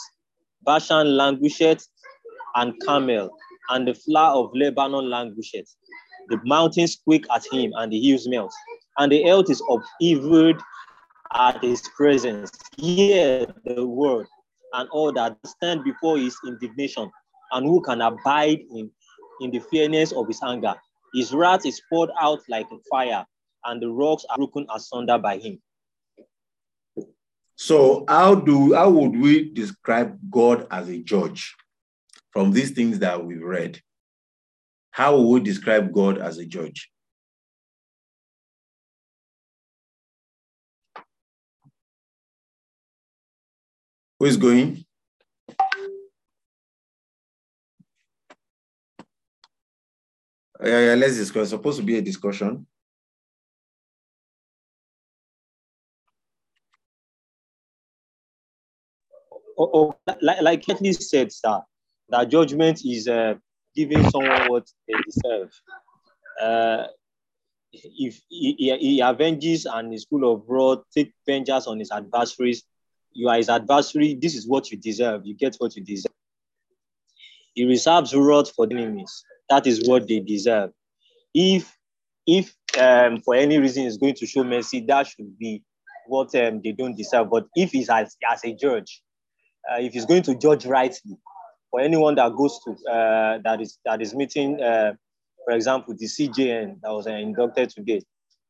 Bashan languisheth, and Carmel, and the flower of Lebanon languisheth. The mountains quake at him, and the hills melt, and the earth is upheaved at his presence. Hear the word, and all that stand before his indignation, and who can abide in, in the fierceness of his anger. His wrath is poured out like a fire, and the rocks are broken asunder by him. So, how do how would we describe God as a judge from these things that we've read? How would we describe God as a judge? Who is going? Yeah, yeah, let's discuss. It's supposed to be a discussion. Oh, oh, like, like said, sir, that judgment is uh, giving someone what they deserve. Uh, if he, he, he avenges and is full of wrath, take vengeance on his adversaries, you are his adversary. This is what you deserve. You get what you deserve. He reserves wrath for the enemies. That is what they deserve. If if um, for any reason he's going to show mercy, that should be what um, they don't deserve. But if he's as, as a judge, uh, if he's going to judge rightly, for anyone that goes to uh, that is that is meeting, uh, for example, the CJN that was uh, inducted today,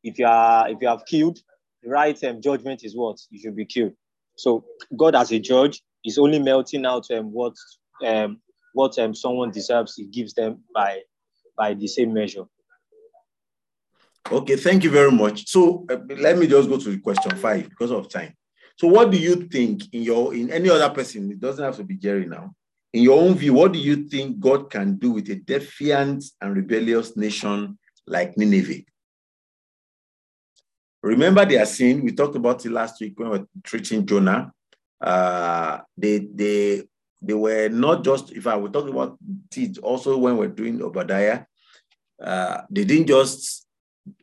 if you are if you have killed, the right um, judgment is what you should be killed. So God as a judge is only melting out um, what um, what um, someone deserves. He gives them by by the same measure. Okay, thank you very much. So uh, let me just go to question five because of time. So, what do you think in your in any other person? It doesn't have to be Jerry now. In your own view, what do you think God can do with a defiant and rebellious nation like Nineveh? Remember their sin. We talked about it last week when we were treating Jonah. Uh, they they they were not just if I were talking about it also when we're doing Obadiah. Uh, they didn't just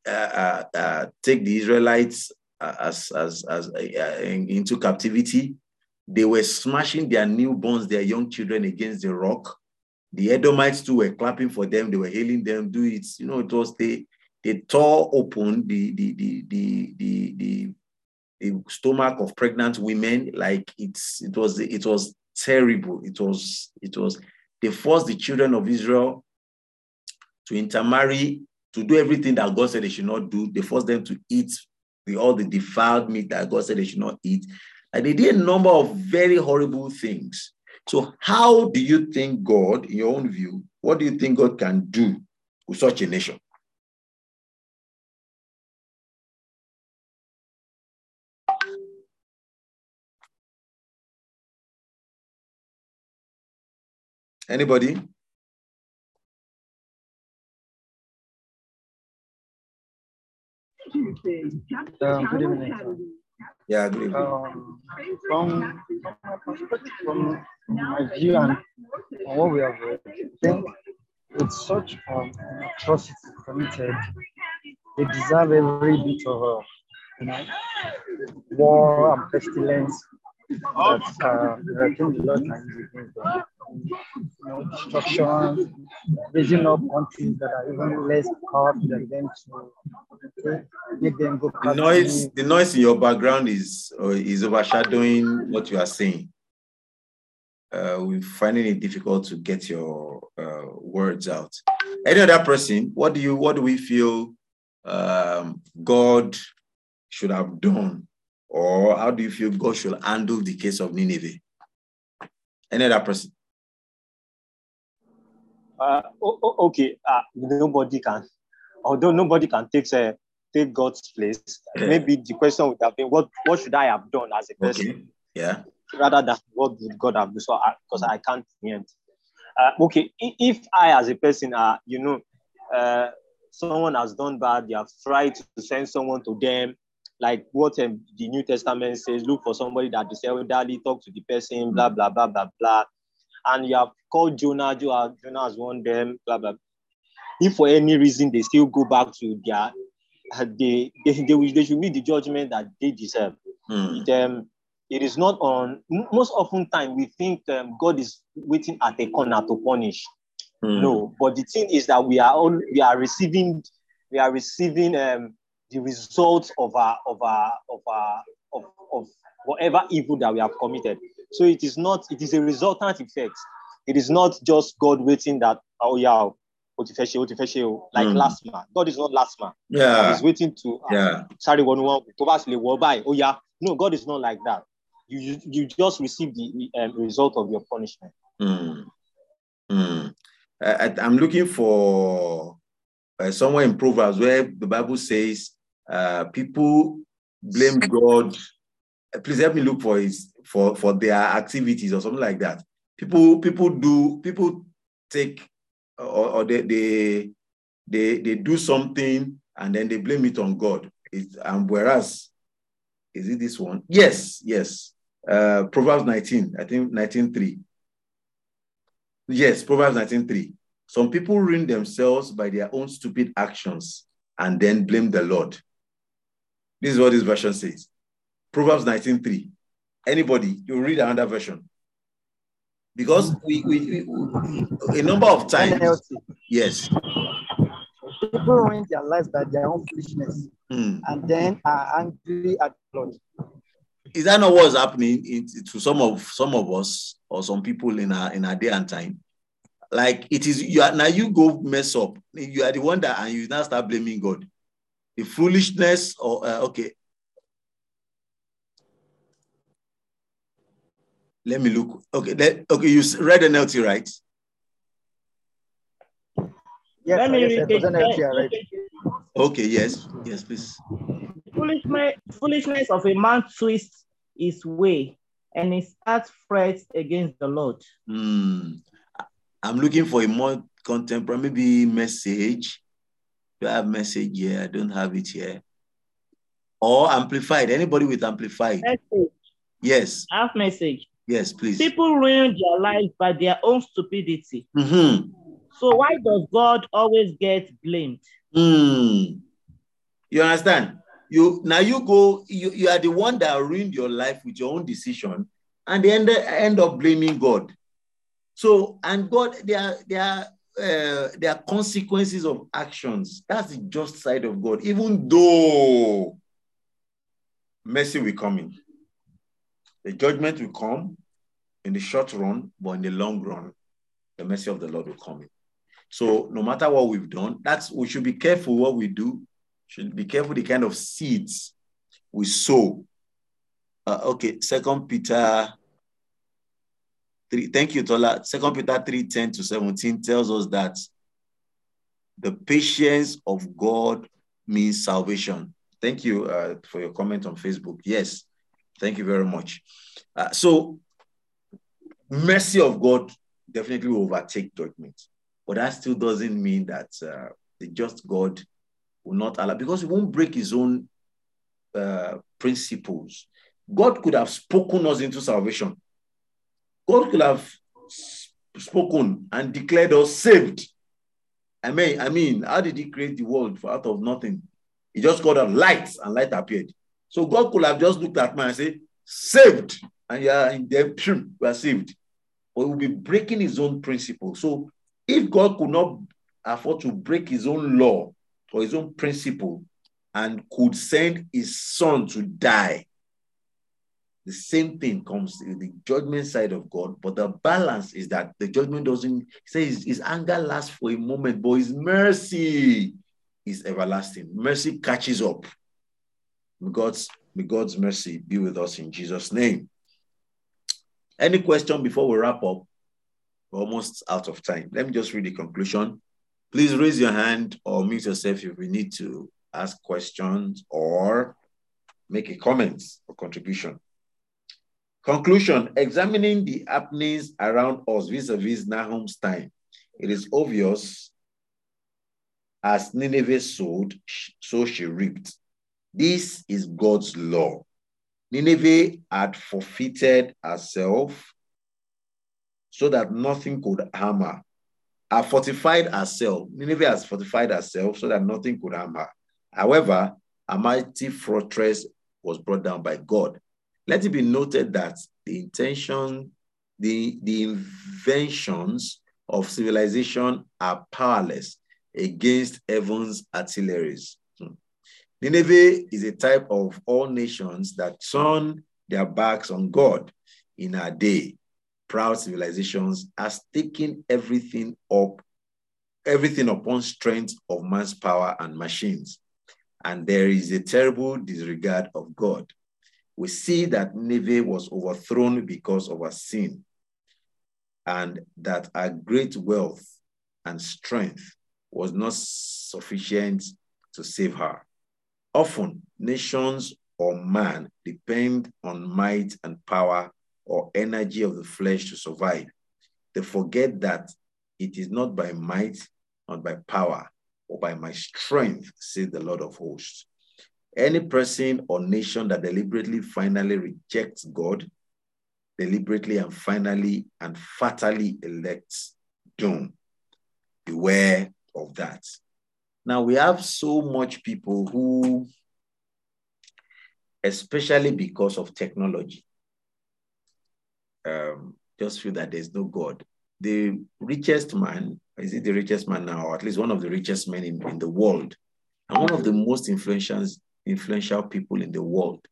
uh, uh, uh take the Israelites as as as uh, into captivity. They were smashing their newborns, their young children against the rock. The Edomites too were clapping for them. They were hailing them. Do it. You know, it was they they tore open the the the the the, the, the stomach of pregnant women. Like it's it was it was terrible. It was it was they forced the children of Israel to intermarry, to do everything that God said they should not do. They forced them to eat the, all the defiled meat that God said they should not eat. And they did a number of very horrible things. So, how do you think God, in your own view, what do you think God can do with such a nation? Anybody? Um, good evening. Yeah, good evening. Um, from, from my perspective, from my view and what we have read, I think with such um, atrocity committed, they deserve every bit of, uh, you know, war and pestilence that uh, I think the Lord can use against them. You know, destruction, raising up countries that are even less powerful than them to make them go. The noise, the noise in your background is uh, is overshadowing what you are saying. Uh, we're finding it difficult to get your uh, words out. Any other person? What do you? What do we feel um, God should have done, or how do you feel God should handle the case of Nineveh? Any other person? Uh, okay, uh, nobody can, although nobody can take uh, take God's place. Yeah. Maybe the question would have been, what what should I have done as a person, Okay. Yeah. rather than what would God have done? So, because I, can't preempt. Uh, okay, if I as a person, uh, you know, uh, someone has done bad, they have tried to send someone to them, like what um, the New Testament says, look for somebody that is elderly, talk to the person, blah, blah, blah, blah, blah. And you have called Jonah, Jonah has warned them, blah, blah. If for any reason they still go back to their, they, they, they, they should meet the judgment that they deserve. Mm. It, um, it is not on, most often time we think um, God is waiting at a corner to punish. Mm. No, but the thing is that we are all, we are receiving, we are receiving um, the results of our of our of our of, of whatever evil that we have committed. So it is not, it is a resultant effect. It is not just God waiting that, oh yeah, like Mm. last man. God is not last man. Yeah. He's waiting to Yeah. sorry one one to pass the war by. Oh yeah. No, God is not like that. You you, you just receive the um, result of your punishment. Mm. Mm. I, am looking for uh, somewhere in Proverbs where the Bible says uh, people blame God. Please help me look for his for for their activities or something like that. People people do people take or, or they, they they they do something and then they blame it on God. It, and whereas is it this one? Yes, yes. Uh, Proverbs 19, I think 19.3. Yes, Proverbs 19.3. Some people ruin themselves by their own stupid actions and then blame the Lord. This is what this version says. Proverbs 19.3. Anybody, you read another version. Because we, we, we a number of times, yes. People ruin their lives by their own foolishness Hmm. and then are angry at the Lord. Is that not what's happening in, to some of some of us or some people in our in our day and time? Like it is you are now you go mess up. You are the one that and you now start blaming God. The foolishness or uh, okay. Let me look. Okay, let, okay. You s- read NLT, right? Yes, Let me yes, read it was. NLT, yeah, right. Okay, yes, yes, please. Foolishness, foolishness of a man twists his way, and his heart frets against the Lord. Hmm. I'm looking for a more contemporary, maybe message. I have message here? I don't have it here. Or amplified. Anybody with amplified? Message, Yes, half message. yes, please. People ruin their lives by their own stupidity. Mhm. So why does God always get blamed? Hmm. You understand? You now you go, you, you are the one that ruined your life with your own decision, and they end, end up blaming God. So, and God, there are there are uh, there are consequences of actions. That's the just side of God, even though mercy will come in. The judgment will come in the short run, but in the long run, the mercy of the Lord will come in. So no matter what we've done, that's we should be careful what we do. Should be careful the kind of seeds we sow. Uh, okay, Second Peter three. Thank you, Tola. Second Peter three ten to seventeen tells us that the patience of God means salvation. Thank you uh, for your comment on Facebook. Yes, thank you very much. Uh, so, mercy of God definitely will overtake judgment. But that still doesn't mean that uh, the just God will not allow, because he won't break his own uh, principles. God could have spoken us into salvation. God could have spoken and declared us saved. I mean, I mean, how did he create the world for out of nothing? He just got a light and light appeared. So God could have just looked at man and said, saved. And yeah, in them, we are saved. But he will be breaking his own principle. So if God could not afford to break his own law or his own principle and could send his son to die, the same thing comes in the judgment side of God. But the balance is that the judgment doesn't he says his anger lasts for a moment, but his mercy is everlasting. Mercy catches up. May God's, may God's mercy be with us in Jesus' name. Any question before we wrap up? We're almost out of time. Let me just read the conclusion. Please raise your hand or mute yourself if you need to ask questions or make a comment or contribution. Conclusion Examining the happenings around us vis a vis Nahum's time, it is obvious As Nineveh sowed, so she reaped. This is God's law. Nineveh had forfeited herself so that nothing could harm her. Have fortified herself. Nineveh has fortified herself so that nothing could harm her. However, a mighty fortress was brought down by God. Let it be noted that the intention, the, the inventions of civilization are powerless against heaven's artilleries. Hmm. Nineveh is a type of all nations that turn their backs on God in our day. Proud civilizations has taken everything up, everything upon strength of man's power and machines. And there is a terrible disregard of God. We see that Nineveh was overthrown because of her sin, and that her great wealth and strength was not sufficient to save her. Often, nations or man depend on might and power or energy of the flesh to survive. They forget that it is not by might, not by power, or by my strength, says the Lord of hosts. Any person or nation that deliberately finally rejects God, deliberately and finally and fatally elects doom. Beware of that. Now we have so much people who, especially because of technology, um, just feel that there's no God. The richest man, is it the richest man now, or at least one of the richest men in, in the world, and one of the most influential, influential people in the world,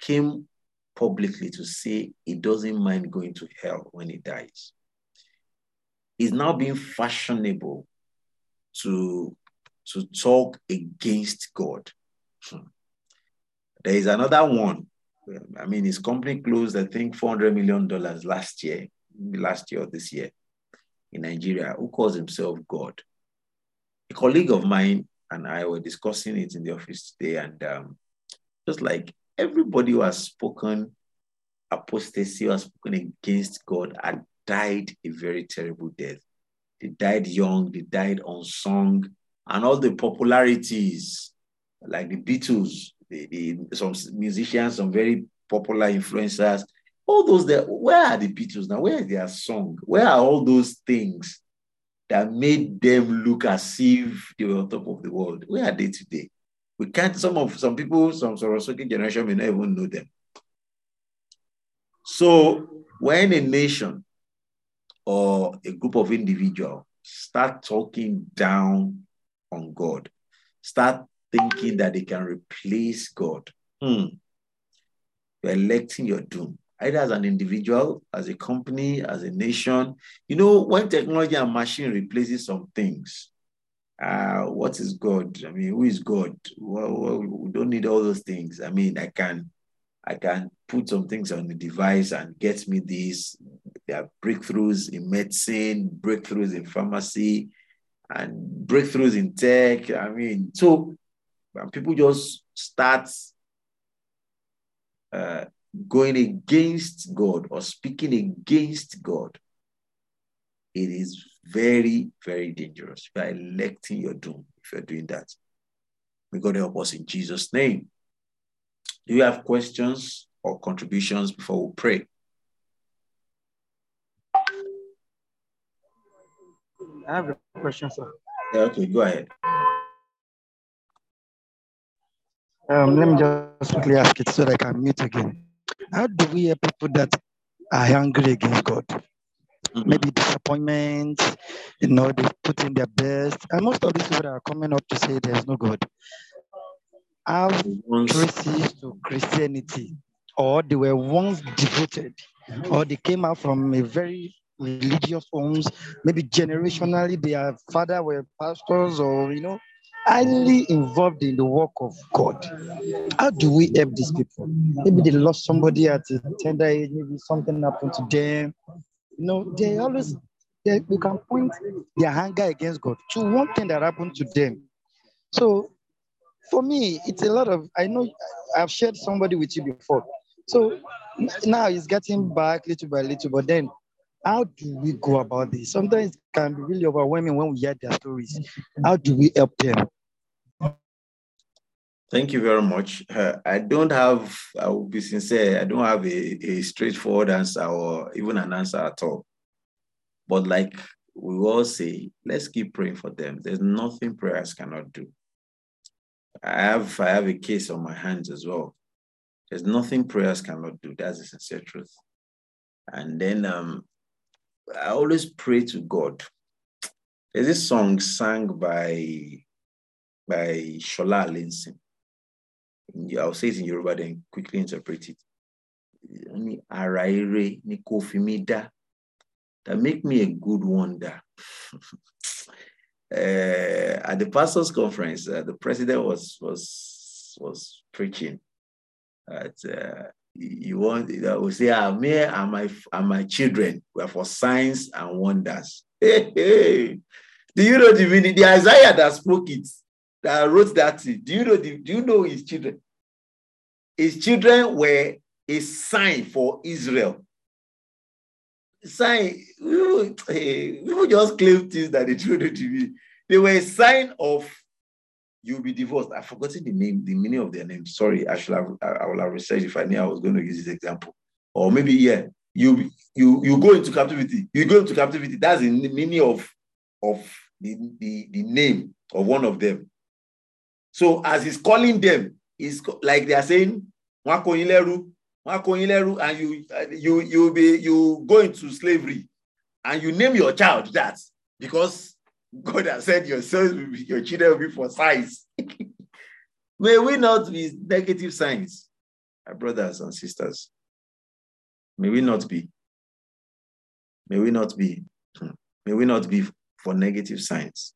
came publicly to say he doesn't mind going to hell when he dies. He's now being fashionable to, to talk against God. Hmm. There is another one. I mean, his company closed, I think, $400 million last year, last year or this year in Nigeria, who calls himself God. A colleague of mine and I were discussing it in the office today, and um, just like everybody who has spoken apostasy, who has spoken against God, had died a very terrible death. They died young, they died unsung, and all the popularities, like the Beatles, the, the, some musicians, some very popular influencers, all those there, where are the Beatles now? Where is their song? Where are all those things that made them look as if they were on top of the world? Where are they today? We can't, some of some people, some Sorosoke generation may not even know them. So when a nation or a group of individuals start talking down on God, start thinking that they can replace God, hmm, you're electing your doom. Either as an individual, as a company, as a nation. You know, when technology and machine replaces some things, uh, what is God? I mean, who is God? Well, well, we don't need all those things. I mean, I can I can put some things on the device and get me these. There are breakthroughs in medicine, breakthroughs in pharmacy, and breakthroughs in tech. I mean, so people just start uh, going against God or speaking against God. It is very, very dangerous. You are electing your doom if you're doing that. May God help us in Jesus' name. Do you have questions or contributions before we pray? I have a question, sir. Yeah, okay, go ahead. Um, let me just quickly ask it so that I can mute again. How do we help people that are angry against God? Mm-hmm. Maybe disappointment, you know, they put in their best. And most of these people that are coming up to say there's no God have traces to Christianity, or they were once devoted, or they came out from a very religious homes, maybe generationally their father were pastors or you know, highly involved in the work of God. How do we help these people? Maybe they lost somebody at a tender age, maybe something happened to them. You know, they always they, we can point their anger against God to one thing that happened to them. So for me, it's a lot of, I know I've shared somebody with you before. So now he's getting back little by little, but then how do we go about this? Sometimes it can be really overwhelming when we hear their stories. How do we help them? Thank you very much. Uh, I don't have, I will be sincere, I don't have a, a straightforward answer or even an answer at all. But like we all say, let's keep praying for them. There's nothing prayers cannot do. I have I have a case on my hands as well. There's nothing prayers cannot do. That's the sincere truth. And then um, I always pray to God. There's this song sung by by Shola Allyson. I'll say it in Yoruba, then quickly interpret it. That make me a good wonder. uh, at the pastors' conference, uh, the president was was was preaching. At, uh, you want you will say, ah, me and my and my children were for signs and wonders. Hey, hey. Do you know the meaning? The Isaiah that spoke it, that wrote that. Do you know the, do you know his children? His children were a sign for Israel. Sign, people, people just claim things that they know to be. They were a sign of you'll be divorced. I've forgotten the name, the meaning of their name. Sorry, I should have I, will have researched if I knew I was going to use this example. Or maybe, yeah, you you you go into captivity. You go into captivity. That's the meaning of of the, the, the name of one of them. So as he's calling them, it's like they are saying, and you you you be you go into slavery and you name your child that because God has said your sons will be, your children will be for signs. May we not be negative signs, our brothers and sisters. May we not be. May we not be. Hmm. May we not be for negative signs.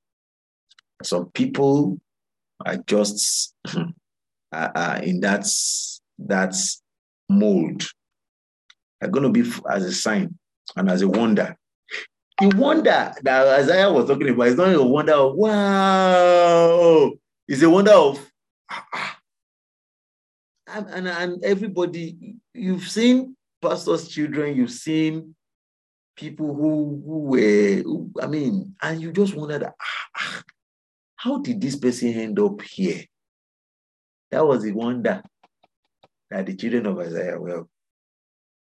Some people are just uh, in that, that mold. Are going to be as a sign and as a wonder the wonder that Isaiah was talking about is not a wonder of wow, it's a wonder of ah, ah. And, and, and everybody, you've seen pastors' children, you've seen people who, who were, who, I mean, and you just wonder that, ah, ah, how did this person end up here? That was the wonder that the children of Isaiah were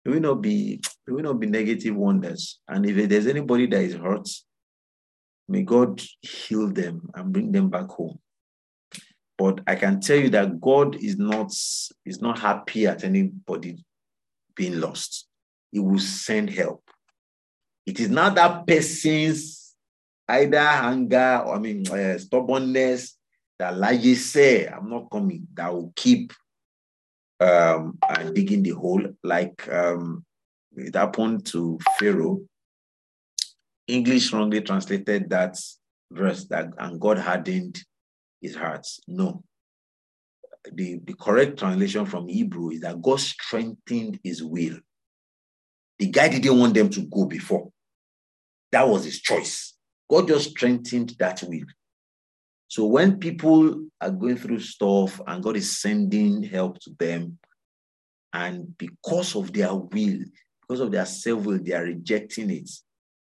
it will not be it will not be negative wonders. And if there's anybody that is hurt, may God heal them and bring them back home. But I can tell you that God is not is not happy at anybody being lost. He will send help. It is not that person's either anger or I mean uh, stubbornness that like you say, I'm not coming, that will keep um, and digging the hole, like um, it happened to Pharaoh. English wrongly translated that verse that and God hardened his heart. No. The, the correct translation from Hebrew is that God strengthened his will. The guy didn't want them to go before. That was his choice. God just strengthened that will. So when people are going through stuff and God is sending help to them, and because of their will, because of their self will, they are rejecting it.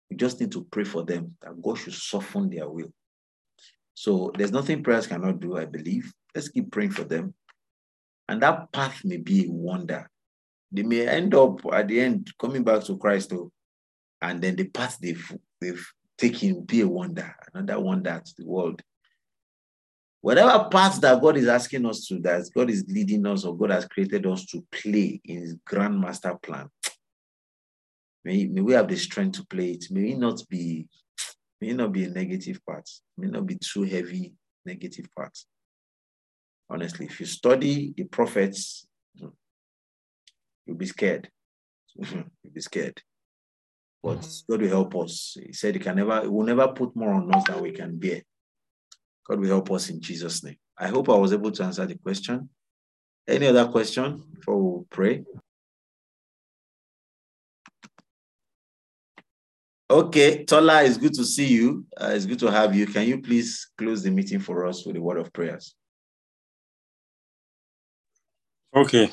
We just need to pray for them that God should soften their will. So there's nothing prayers cannot do, I believe. Let's keep praying for them. And that path may be a wonder. They may end up at the end coming back to Christ, though, and then the path they've, they've taken be a wonder, another wonder to the world. Whatever path that God is asking us to, that God is leading us or God has created us to play in his grand master plan, may, may we have the strength to play it. May it not be, may it not be a negative part. May not be too heavy negative part. Honestly, if you study the prophets, hmm, you'll be scared. Hmm, you'll be scared. But God will help us. He said he can never, he will never put more on us than we can bear. God will help us in Jesus' name. I hope I was able to answer the question. Any other question before we pray? Okay, Tola, it's good to see you. Uh, it's good to have you. Can you please close the meeting for us with a word of prayers? Okay,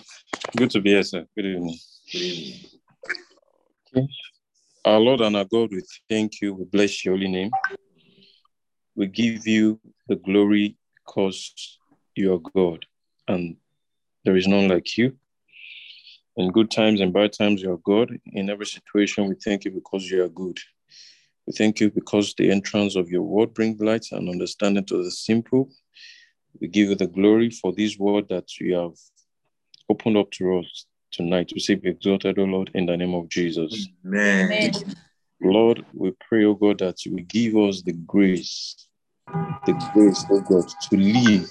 good to be here, sir. Good evening. Good evening. Okay. Our Lord and our God, we thank you. We bless your holy name. We give you the glory because you are God and there is none like you. In good times and bad times, you are God. In every situation, we thank you because you are good. We thank you because the entrance of your word brings light and understanding to the simple. We give you the glory for this word that you have opened up to us tonight. We say, Be exalted, O Lord, in the name of Jesus. Amen. Amen. Lord, we pray, O God, that you will give us the grace, the grace, O God, to live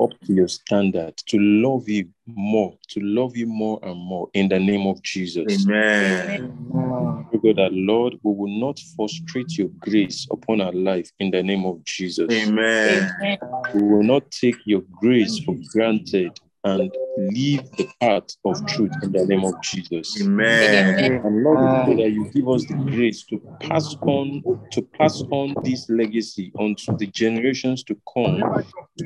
up to your standard, to love you more, to love you more and more in the name of Jesus. Amen. God, that Lord, we will not frustrate your grace upon our life in the name of Jesus. Amen. We will not take your grace for granted and leave the path of truth in the name of Jesus. Amen. Amen. And Lord, we pray that you give us the grace to pass on, to pass on this legacy onto the generations to come,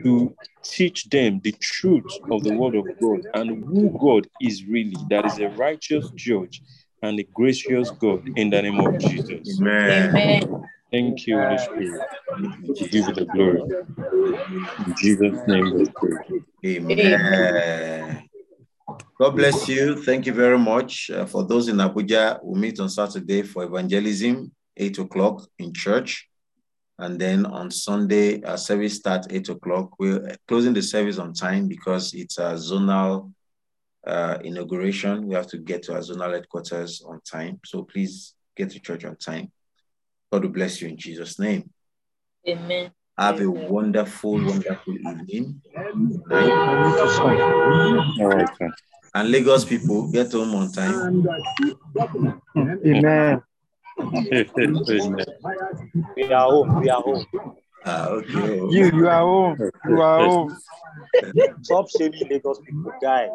to teach them the truth of the word of God and who God is really. That is a righteous judge and a gracious God in the name of Jesus. Amen. Amen. Thank you, Holy Spirit. We give you the glory. In Jesus' name we pray. Amen. God bless you. Thank you very much. Uh, for those in Abuja, we'll meet on Saturday for evangelism, 8 o'clock in church. And then on Sunday, our service starts 8 o'clock. We're closing the service on time because it's a zonal uh, inauguration. We have to get to our zonal headquarters on time. So please get to church on time. God will bless you in Jesus' name. Amen. Have a wonderful, wonderful evening. Night. I need to stop. All right. And Lagos people, get home on time. Amen. Amen. We are home. We are home. Ah, okay. You, you are home. You are home. Stop shaming Lagos people, guy.